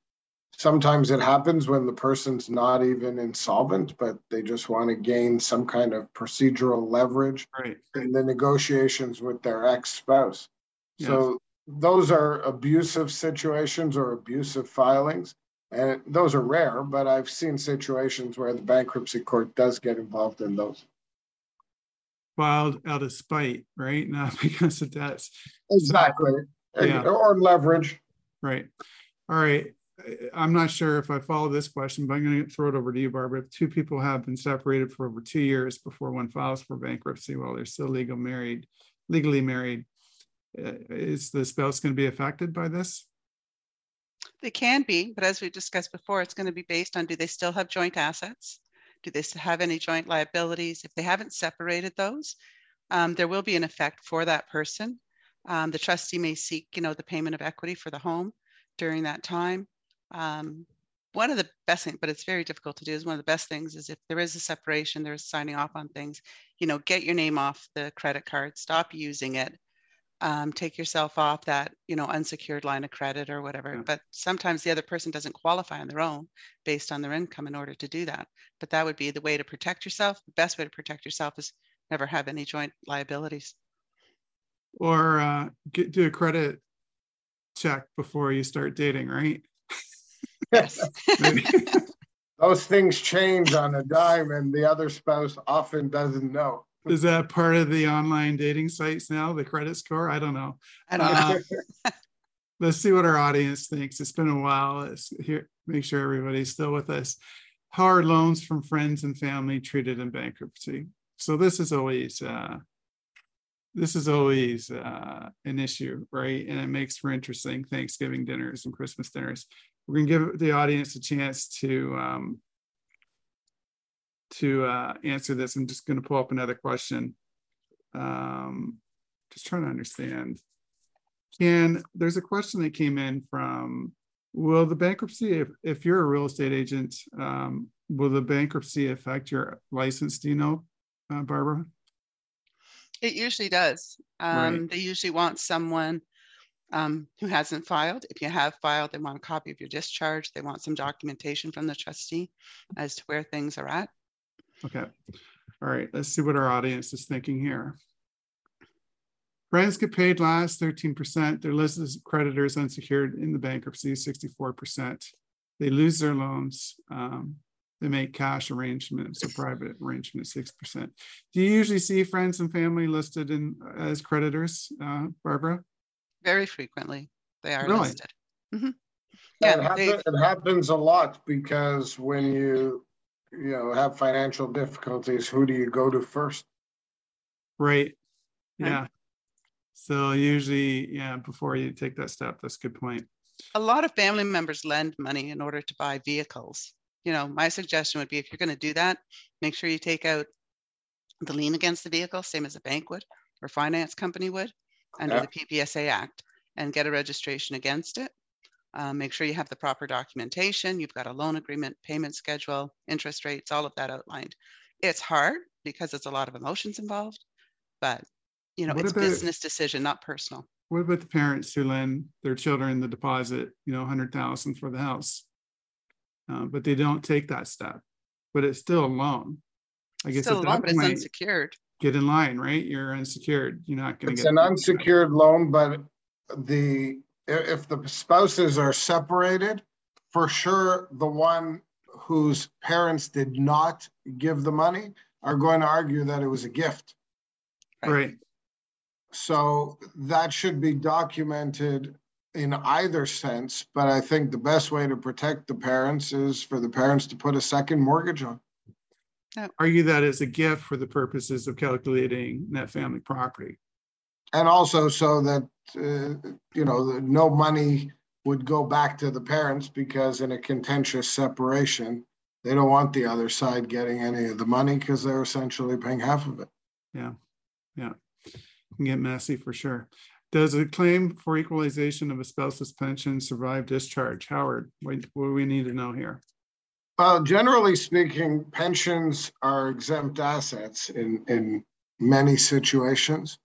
Sometimes it happens when the person's not even insolvent, but they just want to gain some kind of procedural leverage right. in the negotiations with their ex spouse. Yes. So those are abusive situations or abusive filings. And those are rare, but I've seen situations where the bankruptcy court does get involved in those. Filed out of spite, right? [LAUGHS] Not because of debts. Exactly. Yeah. Or leverage. Right. All right. I'm not sure if I follow this question, but I'm going to throw it over to you, Barbara. If two people have been separated for over two years before one files for bankruptcy while they're still legal married, legally married, uh, is the spouse going to be affected by this? They can be, but as we discussed before, it's going to be based on do they still have joint assets? Do they have any joint liabilities? If they haven't separated those, um, there will be an effect for that person. Um, the trustee may seek, you know, the payment of equity for the home during that time. Um, one of the best things, but it's very difficult to do, is one of the best things is if there is a separation, there's signing off on things, you know, get your name off the credit card, stop using it, um, take yourself off that, you know, unsecured line of credit or whatever. Yeah. But sometimes the other person doesn't qualify on their own based on their income in order to do that. But that would be the way to protect yourself. The best way to protect yourself is never have any joint liabilities. Or uh, get, do a credit check before you start dating, right? Yes. [LAUGHS] Those things change on a dime, and the other spouse often doesn't know. Is that part of the online dating sites now, the credit score? I don't know. I don't know. Uh, [LAUGHS] let's see what our audience thinks. It's been a while. Let's here, make sure everybody's still with us. How are loans from friends and family treated in bankruptcy? So this is always uh, this is always uh, an issue, right? And it makes for interesting Thanksgiving dinners and Christmas dinners we're going to give the audience a chance to um, to uh, answer this. I'm just going to pull up another question. Um, just trying to understand. Can there's a question that came in from will the bankruptcy if, if you're a real estate agent um, will the bankruptcy affect your license do you know uh, barbara it usually does um, right. they usually want someone um, who hasn't filed. If you have filed, they want a copy of your discharge. They want some documentation from the trustee as to where things are at. Okay. All right. Let's see what our audience is thinking here. Friends get paid last 13%. They're listed as creditors unsecured in the bankruptcy, 64%. They lose their loans. Um, they make cash arrangements or private arrangements, 6%. Do you usually see friends and family listed in as creditors, uh, Barbara? very frequently. They are really? listed. Mm-hmm. Yeah, it, happen, it happens a lot because when you you know have financial difficulties, who do you go to first? Right. Yeah. So usually, yeah, before you take that step, that's a good point. A lot of family members lend money in order to buy vehicles. You know, my suggestion would be if you're going to do that, make sure you take out the lien against the vehicle, same as a bank would or finance company would under yeah. the PPSA Act and get a registration against it. Uh, make sure you have the proper documentation. You've got a loan agreement, payment schedule, interest rates, all of that outlined. It's hard because it's a lot of emotions involved, but you know, what it's about, business decision, not personal. what about the parents who lend their children the deposit, you know, hundred thousand for the house? Uh, but they don't take that step, but it's still a loan. I guess Still at a loan, that but it's unsecured. get in line, right? You're unsecured. You're not gonna get. It's an unsecured loan, but the, i- if the spouses are separated, for sure, the one whose parents did not give the money are going to argue that it was a gift. Right, So that should be documented in either sense, but I think the best way to protect the parents is for the parents to put a second mortgage on. argue that as a gift for the purposes of calculating net family property. And also so that, uh, you know, no money would go back to the parents because in a contentious separation, they don't want the other side getting any of the money because they're essentially paying half of it. Yeah. Yeah. Can get messy for sure. Does a claim for equalization of a spouse's pension survive discharge? Howard, what, what do we need to know here? Well, generally speaking, pensions are exempt assets in, in many situations.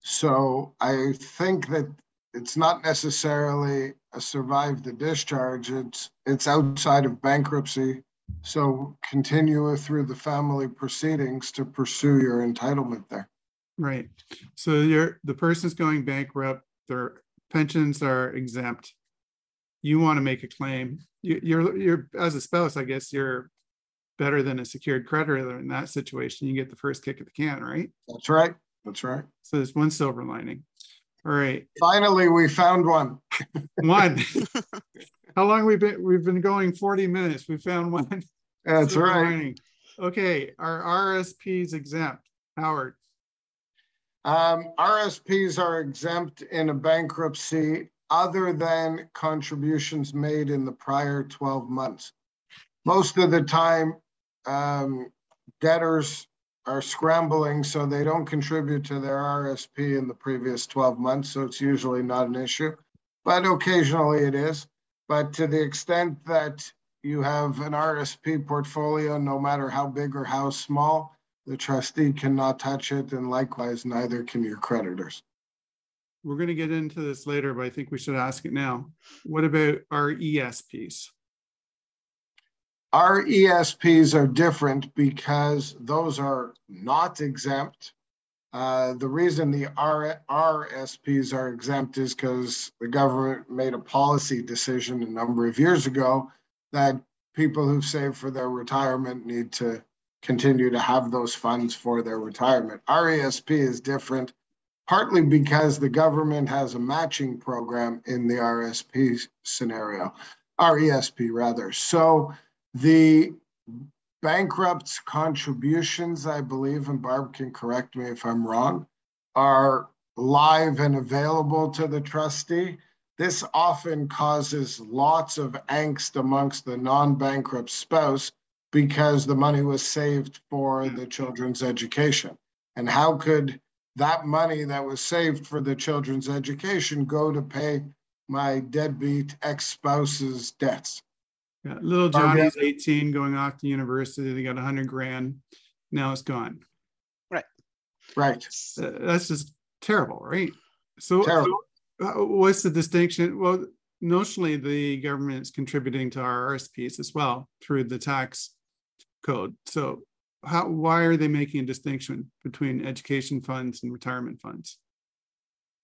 So I think that it's not necessarily a survive the discharge, it's, it's outside of bankruptcy. So continue through the family proceedings to pursue your entitlement there. Right. So you're, the person's going bankrupt, their pensions are exempt. You want to make a claim. You, you're, you're, as a spouse, I guess you're better than a secured creditor in that situation. You get the first kick of the can, right? That's right, that's right. So there's one silver lining. All right, Finally, we found one. [LAUGHS] one. How long we've been, we've been going 40 minutes. We found one. That's silver right. lining. Okay, our RSPs exempt. Howard, Um, RSPs are exempt in a bankruptcy other than contributions made in the prior twelve months. Most of the time, um, debtors are scrambling, so they don't contribute to their RSP in the previous twelve months, so it's usually not an issue. But occasionally it is. But to the extent that you have an RSP portfolio, no matter how big or how small, the trustee cannot touch it, and likewise, neither can your creditors. we're going to get into this later, but I think we should ask it now. What about our ESPs? RESPs are different because those are not exempt. Uh, the reason the R- RSPs are exempt is because the government made a policy decision a number of years ago that people who've saved for their retirement need to continue to have those funds for their retirement. RESP is different, partly because the government has a matching program in the RSP scenario, RESP rather. So the bankrupt's contributions, I believe, and Barb can correct me if I'm wrong, are live and available to the trustee. This often causes lots of angst amongst the non-bankrupt spouse because the money was saved for hmm. the children's education. And how could that money that was saved for the children's education go to pay my deadbeat ex-spouse's debts? Yeah, little Barb, yeah. Johnny's 18 going off to university. They got 100 grand. Now it's gone. Right. Uh, That's just terrible, right? So, Terrible. so, uh, what's the distinction? Well, notionally, the government's contributing to our RSPs as well through the tax code. So, how why are they making a distinction between education funds and retirement funds?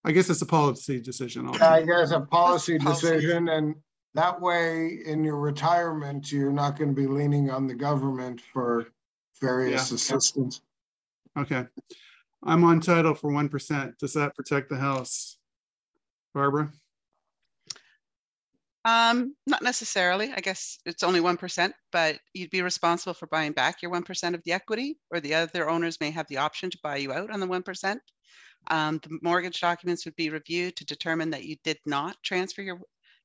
I guess it's a policy decision. I ultimately. guess a policy Policy. decision, and that way, in your retirement, you're not going to be leaning on the government for various Yeah. assistance. Okay. I'm on title for 1%. Does that protect the house? Barbara? Um, not necessarily. I guess it's only one percent, but you'd be responsible for buying back your one percent of the equity, or the other owners may have the option to buy you out on the one percent. Um, the mortgage documents would be reviewed to determine that you did not transfer your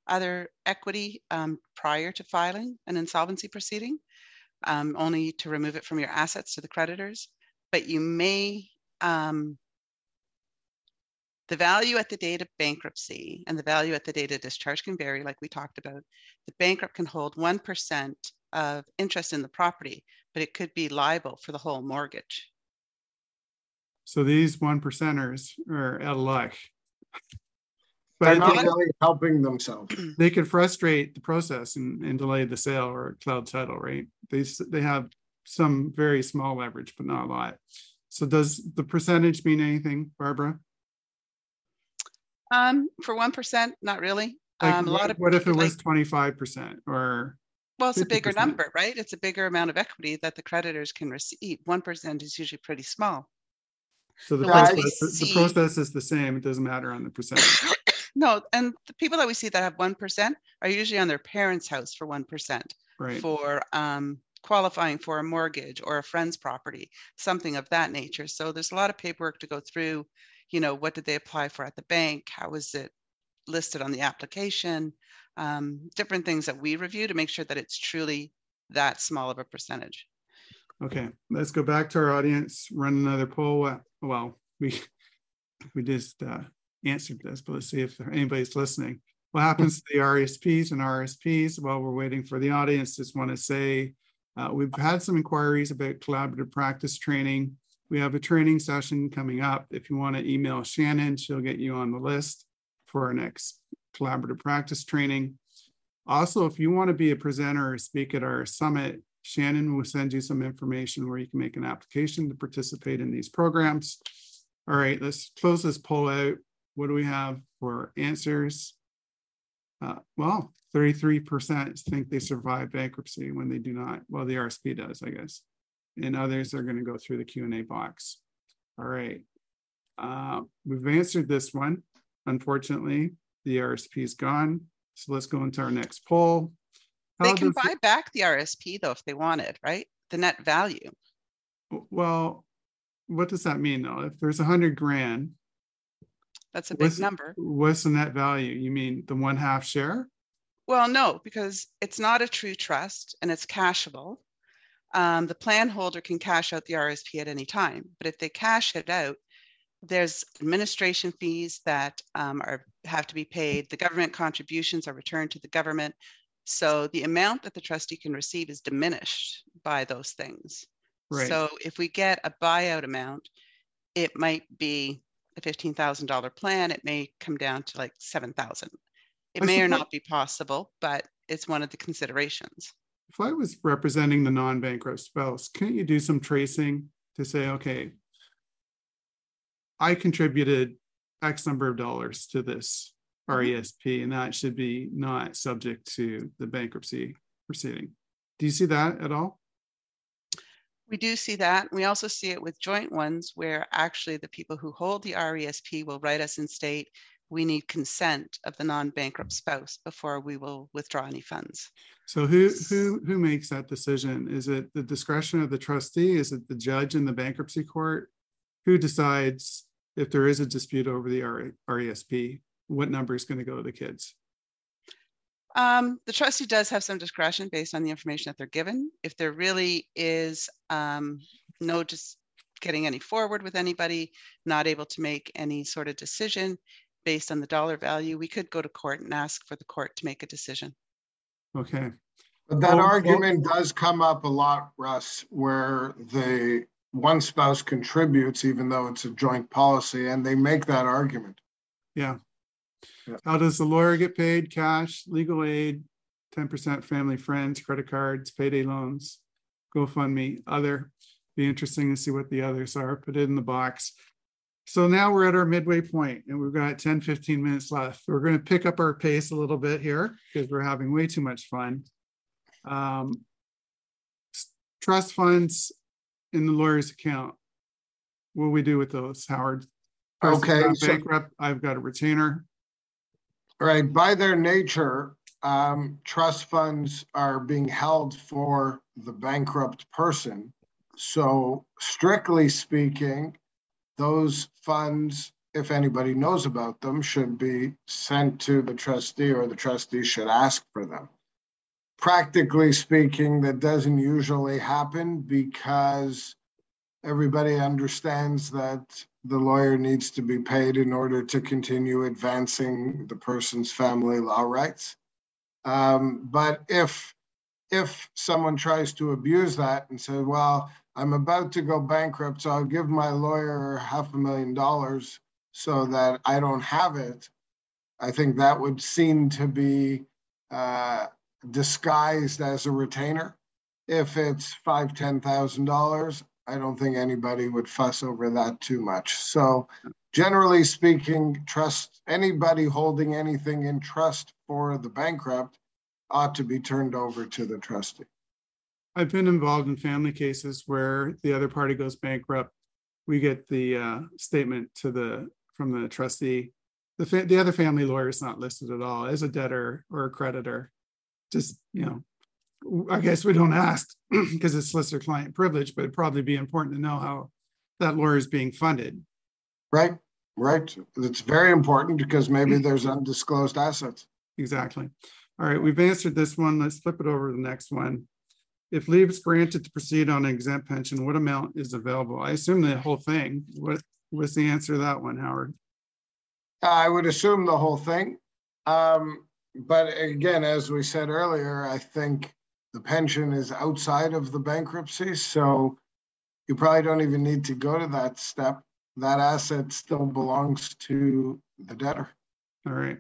other equity um, prior to filing an insolvency proceeding, um, only to remove it from your assets to the creditors. But you may um, the value at the date of bankruptcy and the value at the date of discharge can vary, like we talked about. The bankrupt can hold 1% of interest in the property, but it could be liable for the whole mortgage. So these one percenters are out of luck. They're But not really helping themselves. [CLEARS THROAT] they could frustrate the process and, and delay the sale or cloud title, right? They, they have some very small leverage, but not a lot. So does the percentage mean anything, Barbara? Um, for one percent, not really. Like, Um, a lot what- of What if it people was twenty-five percent or, Well, it's a bigger number, right? It's a bigger amount of equity that the creditors can receive. One percent is usually pretty small. so the The ones we process, the process is the same, it doesn't matter on the percentage. [LAUGHS] No, and the people that we see that have one percent are usually on their parents' house for one percent, Right, for um, qualifying for a mortgage or a friend's property, something of that nature. So there's a lot of paperwork to go through. You know, what did they apply for at the bank? How was it listed on the application? Um, different things that we review to make sure that it's truly that small of a percentage. okay, let's go back to our audience, run another poll. Well, we, [LAUGHS] we just uh, answered this, but let's see if anybody's listening. What happens to the RSPs and RSPs? While we're waiting for the audience, just want to say, uh, we've had some inquiries about collaborative practice training. We have a training session coming up. If you want to email Shannon, she'll get you on the list for our next collaborative practice training. Also, if you want to be a presenter or speak at our summit, Shannon will send you some information where you can make an application to participate in these programs. All right, let's close this poll out. What do we have for answers? Uh, well, thirty-three percent think they survive bankruptcy when they do not. Well, the RSP does, I guess. And others are going to go through the Q and A box. All right. Uh, we've answered this one. Unfortunately, the RSP is gone. So let's go into our next poll. They can buy back the RSP though if they wanted, right? The net value. Well, what does that mean though? If there's a hundred grand, That's a big What's- number. what's the net value? You mean the one half share? Well, no, because it's not a true trust and it's cashable. Um, the plan holder can cash out the RSP at any time, but if they cash it out, there's administration fees that um, are have to be paid. The government contributions are returned to the government. So the amount that the trustee can receive is diminished by those things. Right. So if we get a buyout amount, it might be thousand dollar plan. It may come down to like seven thousand. It I may or not be possible, but it's one of the considerations. If I was representing the non-bankrupt spouse, can't you do some tracing to say, okay, I contributed X number of dollars to this mm-hmm. RESP, and that should be not subject to the bankruptcy proceeding. Do you see that at all? We do see that. We also see it with joint ones where actually the people who hold the RESP will write us and state, we need consent of the non-bankrupt spouse before we will withdraw any funds. So who, who, who makes that decision? Is it the discretion of the trustee? Is it the judge in the bankruptcy court? Who decides if there is a dispute over the RESP, what number is going to go to the kids? Um, the trustee does have some discretion based on the information that they're given. If there really is um, no just getting any forward with anybody, not able to make any sort of decision based on the dollar value, we could go to court and ask for the court to make a decision. Okay, But that Well, well- argument does come up a lot, Russ, where the one spouse contributes even though it's a joint policy and they make that argument. yeah. Yeah. How does the lawyer get paid? Cash, legal aid, ten percent family friends, credit cards, payday loans, GoFundMe, other. Be interesting to see what the others are. Put it in the box. So now we're at our midway point and we've got 10, 15 minutes left. We're going to pick up our pace a little bit here because we're having way too much fun. Um, trust funds in the lawyer's account. What do we do with those, Howard? Person's Okay, so- Bankrupt, I've got a retainer. Right, by their nature, um, trust funds are being held for the bankrupt person. So strictly speaking, those funds, if anybody knows about them, should be sent to the trustee or the trustee should ask for them. Practically speaking, that doesn't usually happen because everybody understands that the lawyer needs to be paid in order to continue advancing the person's family law rights. Um, but if, if someone tries to abuse that and say, well, I'm about to go bankrupt, so I'll give my lawyer half a million dollars so that I don't have it, I think that would seem to be uh, disguised as a retainer. If it's five, ten thousand dollars, I don't think anybody would fuss over that too much. So generally speaking, trust anybody holding anything in trust for the bankrupt ought to be turned over to the trustee. I've been involved in family cases where the other party goes bankrupt. We get the uh, statement to the from the trustee. The fa- the other family lawyer is not listed at all as a debtor or a creditor. Just you know, I guess we don't ask [CLEARS THROAT] because it's solicitor client privilege, but it'd probably be important to know how that lawyer is being funded. Right, right. It's very important because maybe there's undisclosed assets. Exactly. All right, we've answered this one. Let's flip it over to the next one. If leave is granted to proceed on an exempt pension, what amount is available? I assume the whole thing. What was the answer to that one, Howard? I would assume the whole thing. Um, but again, as we said earlier, I think the pension is outside of the bankruptcy. So you probably don't even need to go to that step. That asset still belongs to the debtor. All right.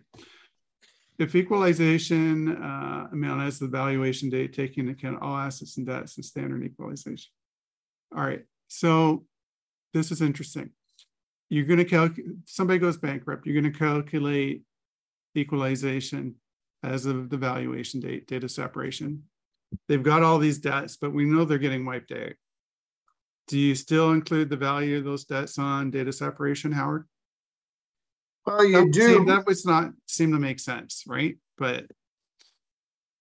If equalization uh, amount as the valuation date, taking into account all assets and debts and standard equalization. All right. So this is interesting. You're going to calculate, somebody goes bankrupt, you're going to calculate equalization as of the valuation date, date of separation. They've got all these debts, but we know they're getting wiped out. Do you still include the value of those debts on data separation, Howard? Well, you do. See, that would not seem to make sense, right? But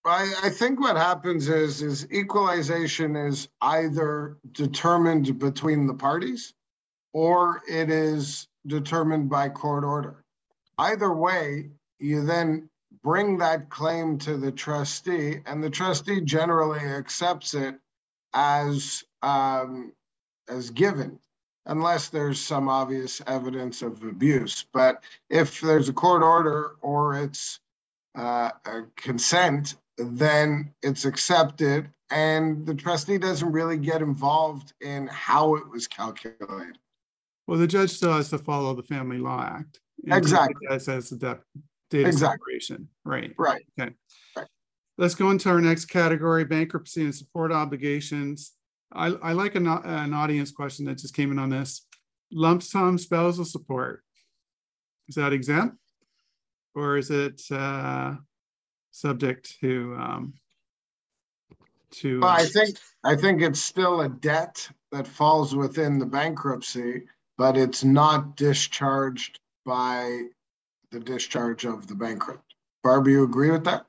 I, I think what happens is is equalization is either determined between the parties or it is determined by court order. Either way, you then bring that claim to the trustee, and the trustee generally accepts it as um, as given, unless there's some obvious evidence of abuse. But if there's a court order or it's uh, a consent, then it's accepted, and the trustee doesn't really get involved in how it was calculated. Well, the judge still has to follow the Family Law Act. Exactly. As says the de- data Exactly. separation, right? Right. Okay. Right. Let's go into our next category, bankruptcy and support obligations. I, I like an, an audience question that just came in on this. Lump sum spousal support. Is that exempt? Or is it uh, subject to um, to Well, I think, I think it's still a debt that falls within the bankruptcy, but it's not discharged by the discharge of the bankrupt. Barbie, you agree with that?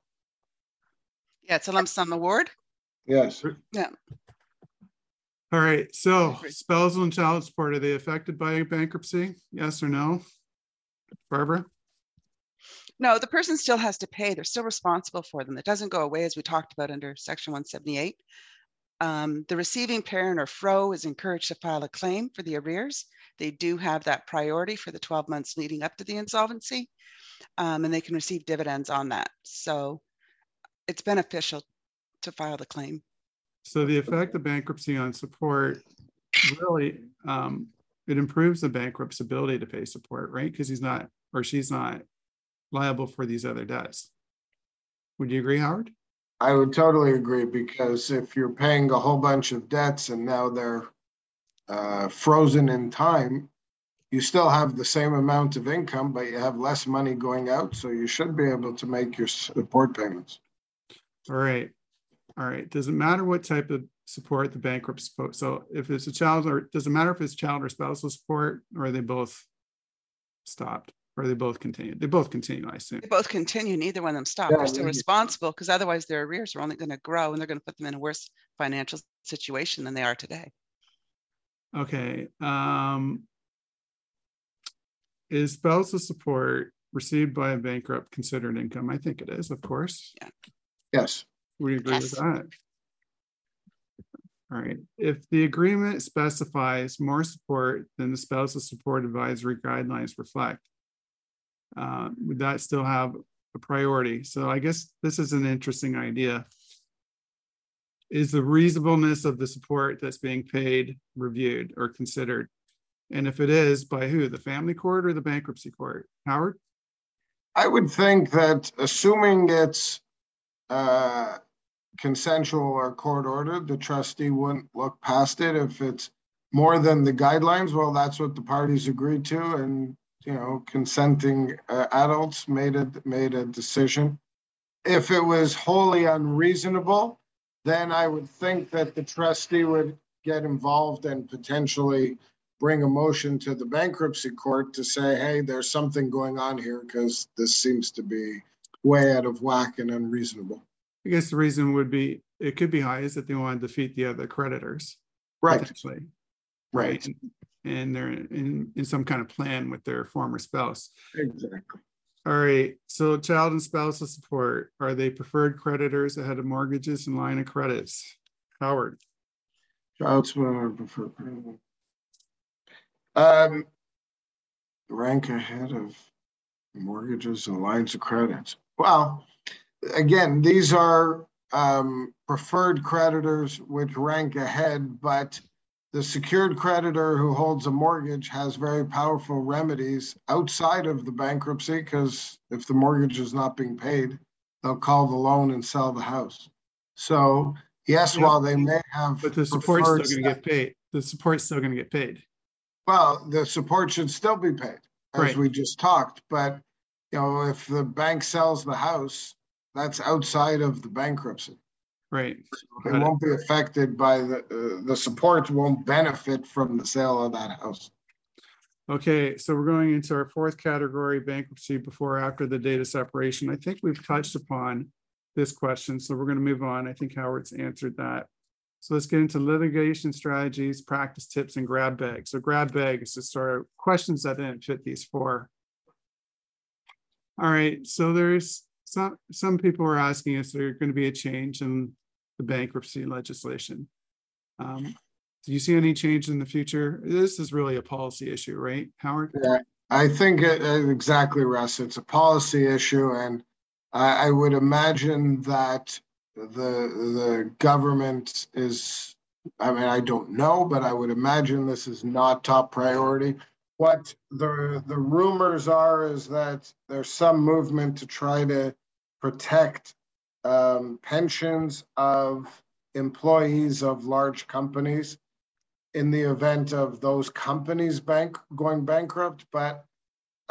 Yeah, it's a lump sum award. Yes. Yeah. All right, so agree. spousal and child support, are they affected by bankruptcy? Yes or no? Barbara? No, the person still has to pay. They're still responsible for them. It doesn't go away as we talked about under section 178. Um, the receiving parent or FRO is encouraged to file a claim for the arrears. They do have that priority for the 12 months leading up to the insolvency, um, and they can receive dividends on that. So it's beneficial to file the claim. So the effect of bankruptcy on support really, um, it improves the bankrupt's ability to pay support, right? Because he's not, or she's not liable for these other debts. Would you agree, Howard? I would totally agree because if you're paying a whole bunch of debts and now they're uh, frozen in time, you still have the same amount of income, but you have less money going out. So you should be able to make your support payments. All right. All right. Does it matter what type of support the bankrupt support? So if it's a child or does it matter if it's child or spousal support or are they both stopped or are they both continue? They both continue, I assume. They both continue, neither one of them stop. Yeah, They're still they- responsible because otherwise their arrears are only going to grow and they're going to put them in a worse financial situation than they are today. Okay. Um, is spousal support received by a bankrupt considered income? I think it is, of course. Yes. We you agree with that? All right. If the agreement specifies more support than the spousal support advisory guidelines reflect, uh, would that still have a priority? So I guess this is an interesting idea. Is the reasonableness of the support that's being paid reviewed or considered? And if it is, by who? The family court or the bankruptcy court? Howard? I would think that assuming it's uh, consensual or court ordered, the trustee wouldn't look past it. If it's more than the guidelines, well, that's what the parties agreed to, and you know, consenting uh, adults made a made a decision. If it was wholly unreasonable, then I would think that the trustee would get involved and potentially bring a motion to the bankruptcy court to say, hey, there's something going on here because this seems to be way out of whack and unreasonable. I guess the reason would be it could be high is that they want to defeat the other creditors. Right. Potentially. Right. And, and they're in, in some kind of plan with their former spouse. Exactly. All right. So child and spousal support, are they preferred creditors ahead of mortgages and line of credits? Howard. Child support preferred. Um, rank ahead of mortgages and lines of credit. Well, again, these are um, preferred creditors which rank ahead, but the secured creditor who holds a mortgage has very powerful remedies outside of the bankruptcy because if the mortgage is not being paid, they'll call the loan and sell the house. So, yes, yep. while they may have. But the support's still going to get paid. The support's still going to get paid. Well, the support should still be paid, as right. we just talked. But you know, if the bank sells the house, that's outside of the bankruptcy. Right. It won't be affected by the uh, the support won't benefit from the sale of that house. Okay, so we're going into our fourth category, bankruptcy before after the date of separation. I think we've touched upon this question, so we're going to move on. I think Howard's answered that. So let's get into litigation strategies, practice tips, and grab bags. So grab bags is sort of questions that didn't fit these four. All right, so there's some some people are asking us there going to be a change in the bankruptcy legislation. Um, do you see any change in the future? This is really a policy issue, right, Howard? Yeah, I think it, exactly, Russ. It's a policy issue, and I, I would imagine that the the government is I mean I don't know, but I would imagine this is not top priority. What the the rumors are is that there's some movement to try to protect um, pensions of employees of large companies in the event of those companies bank going bankrupt, but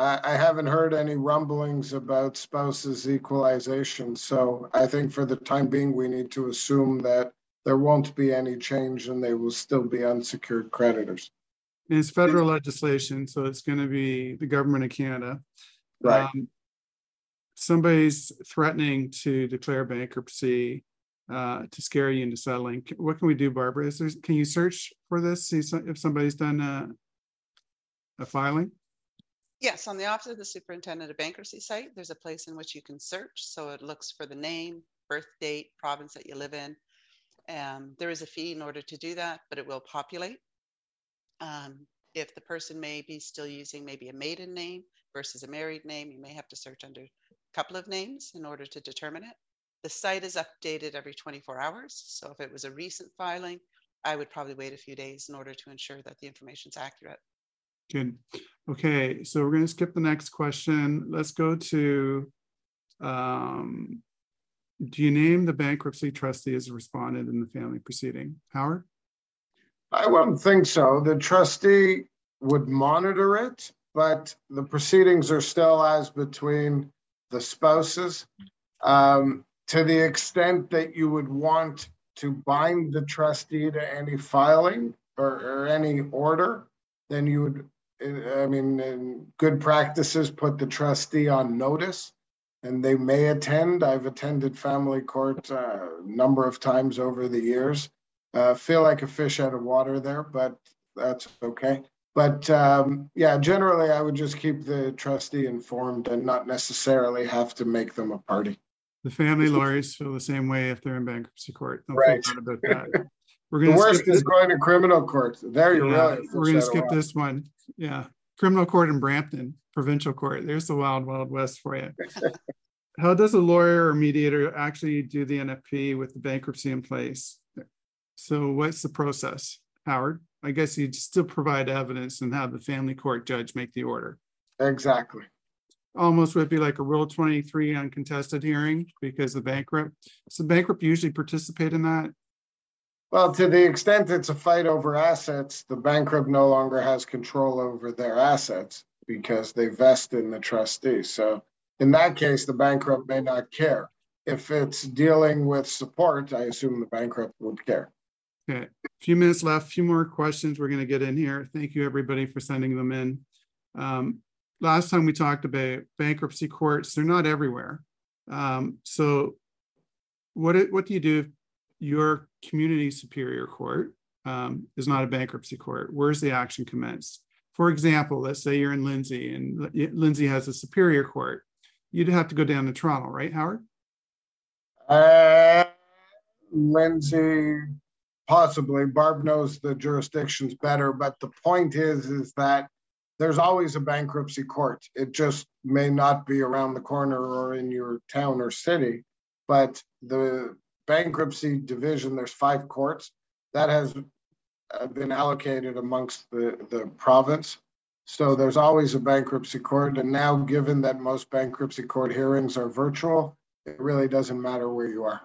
I haven't heard any rumblings about spouses equalization. So I think for the time being, we need to assume that there won't be any change and they will still be unsecured creditors. And it's federal legislation, so it's going to be the government of Canada. Right. Um, somebody's threatening to declare bankruptcy uh, to scare you into settling. What can we do, Barbara? Is there, can you search for this? See if somebody's done a, a filing? Yes, on the Office of the Superintendent of Bankruptcy site, there's a place in which you can search. So it looks for the name, birth date, province that you live in. Um, there is a fee in order to do that, but it will populate. Um, if the person may be still using maybe a maiden name versus a married name, you may have to search under couple of names in order to determine it. The site is updated every 24 hours. So if it was a recent filing, I would probably wait a few days in order to ensure that the information is accurate. Good. Okay, so we're going to skip the next question. Let's go to um, do you name the bankruptcy trustee as a respondent in the family proceeding? Howard? I wouldn't think so. The trustee would monitor it, but the proceedings are still as between the spouses. Um, to the extent that you would want to bind the trustee to any filing or, or any order, then you would I mean, good practices put the trustee on notice and they may attend. I've attended family court a number of times over the years. Uh, feel like a fish out of water there, but that's okay. But um, yeah, generally, I would just keep the trustee informed and not necessarily have to make them a party. The family lawyers feel the same way if they're in bankruptcy court. Don't right. about that. [LAUGHS] We're gonna the worst is going to criminal court. There you yeah, really. We're going to skip this one. Yeah, criminal court in Brampton, provincial court. There's the wild, wild west for you. [LAUGHS] How does a lawyer or mediator actually do the NFP with the bankruptcy in place? So, what's the process, Howard? I guess you'd still provide evidence and have the family court judge make the order. Exactly. almost would be like a Rule 23 uncontested hearing because the bankrupt, so the bankrupt usually participate in that. Well, to the extent it's a fight over assets, the bankrupt no longer has control over their assets because they vest in the trustee. So in that case, the bankrupt may not care. If it's dealing with support, I assume the bankrupt would care. Okay, a few minutes left, a few more questions we're going to get in here. Thank you, everybody, for sending them in. Um, last time we talked about bankruptcy courts, they're not everywhere. Um, so what, what do you do if your community superior court um, is not a bankruptcy court? Where's the action commenced? For example, let's say you're in Lindsay and Lindsay has a superior court. You'd have to go down to Toronto, right, Howard? Uh, Lindsay, possibly. Barb knows the jurisdictions better, but the point is, is that there's always a bankruptcy court. It just may not be around the corner or in your town or city, but the bankruptcy division, there's five courts that has uh, been allocated amongst the, the province. So there's always a bankruptcy court. And now, given that most bankruptcy court hearings are virtual, it really doesn't matter where you are.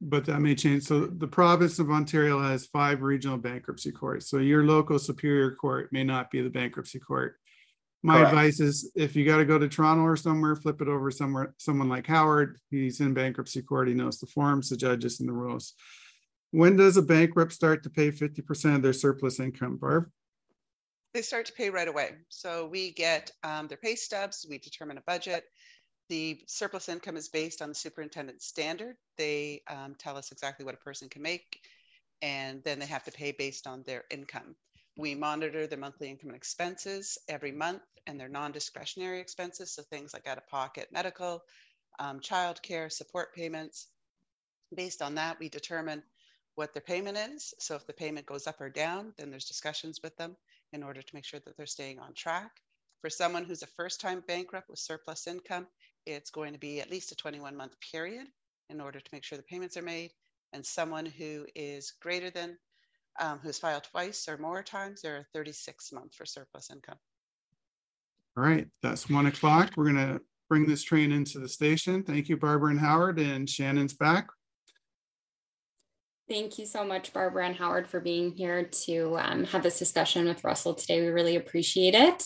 But that may change. So the province of Ontario has five regional bankruptcy courts. So your local superior court may not be the bankruptcy court. My Correct. advice is if you got to go to Toronto or somewhere, flip it over somewhere, someone like Howard. He's in bankruptcy court. He knows the forms, the judges, and the rules. When does a bankrupt start to pay 50% of their surplus income, Barb? They start to pay right away. So we get um, their pay stubs, we determine a budget, the surplus income is based on the superintendent's standard. They um, tell us exactly what a person can make, and then they have to pay based on their income. We monitor their monthly income and expenses every month and their non-discretionary expenses, so things like out-of-pocket medical, um, childcare, support payments. Based on that, we determine what their payment is. So if the payment goes up or down, then there's discussions with them in order to make sure that they're staying on track. For someone who's a first-time bankrupt with surplus income, it's going to be at least a 21 month period in order to make sure the payments are made. And someone who is greater than, um, who's filed twice or more times, they're 36 month for surplus income. All right, that's one o'clock. We're going to bring this train into the station. Thank you, Barbara and Howard, and Shannon's back. Thank you so much, Barbara and Howard, for being here to um, have this discussion with Russell today. We really appreciate it.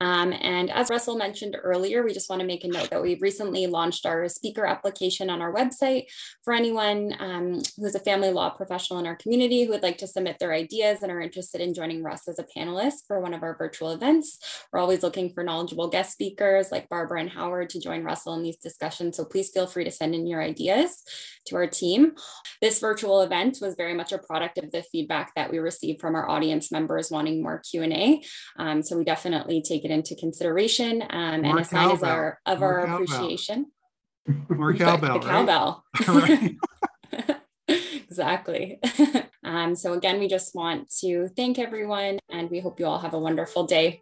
Um, and as Russell mentioned earlier, we just want to make a note that we recently launched our speaker application on our website for anyone um, who's a family law professional in our community who would like to submit their ideas and are interested in joining Russ as a panelist for one of our virtual events. We're always looking for knowledgeable guest speakers like Barbara and Howard to join Russell in these discussions. So please feel free to send in your ideas to our team. This virtual event event was very much a product of the feedback that we received from our audience members wanting more Q&A. Um, so we definitely take it into consideration um, and a sign as our, of more our [LAUGHS] cowbell. appreciation. More cowbell, the, the cowbell. exactly. [LAUGHS] um, so again, we just want to thank everyone and we hope you all have a wonderful day.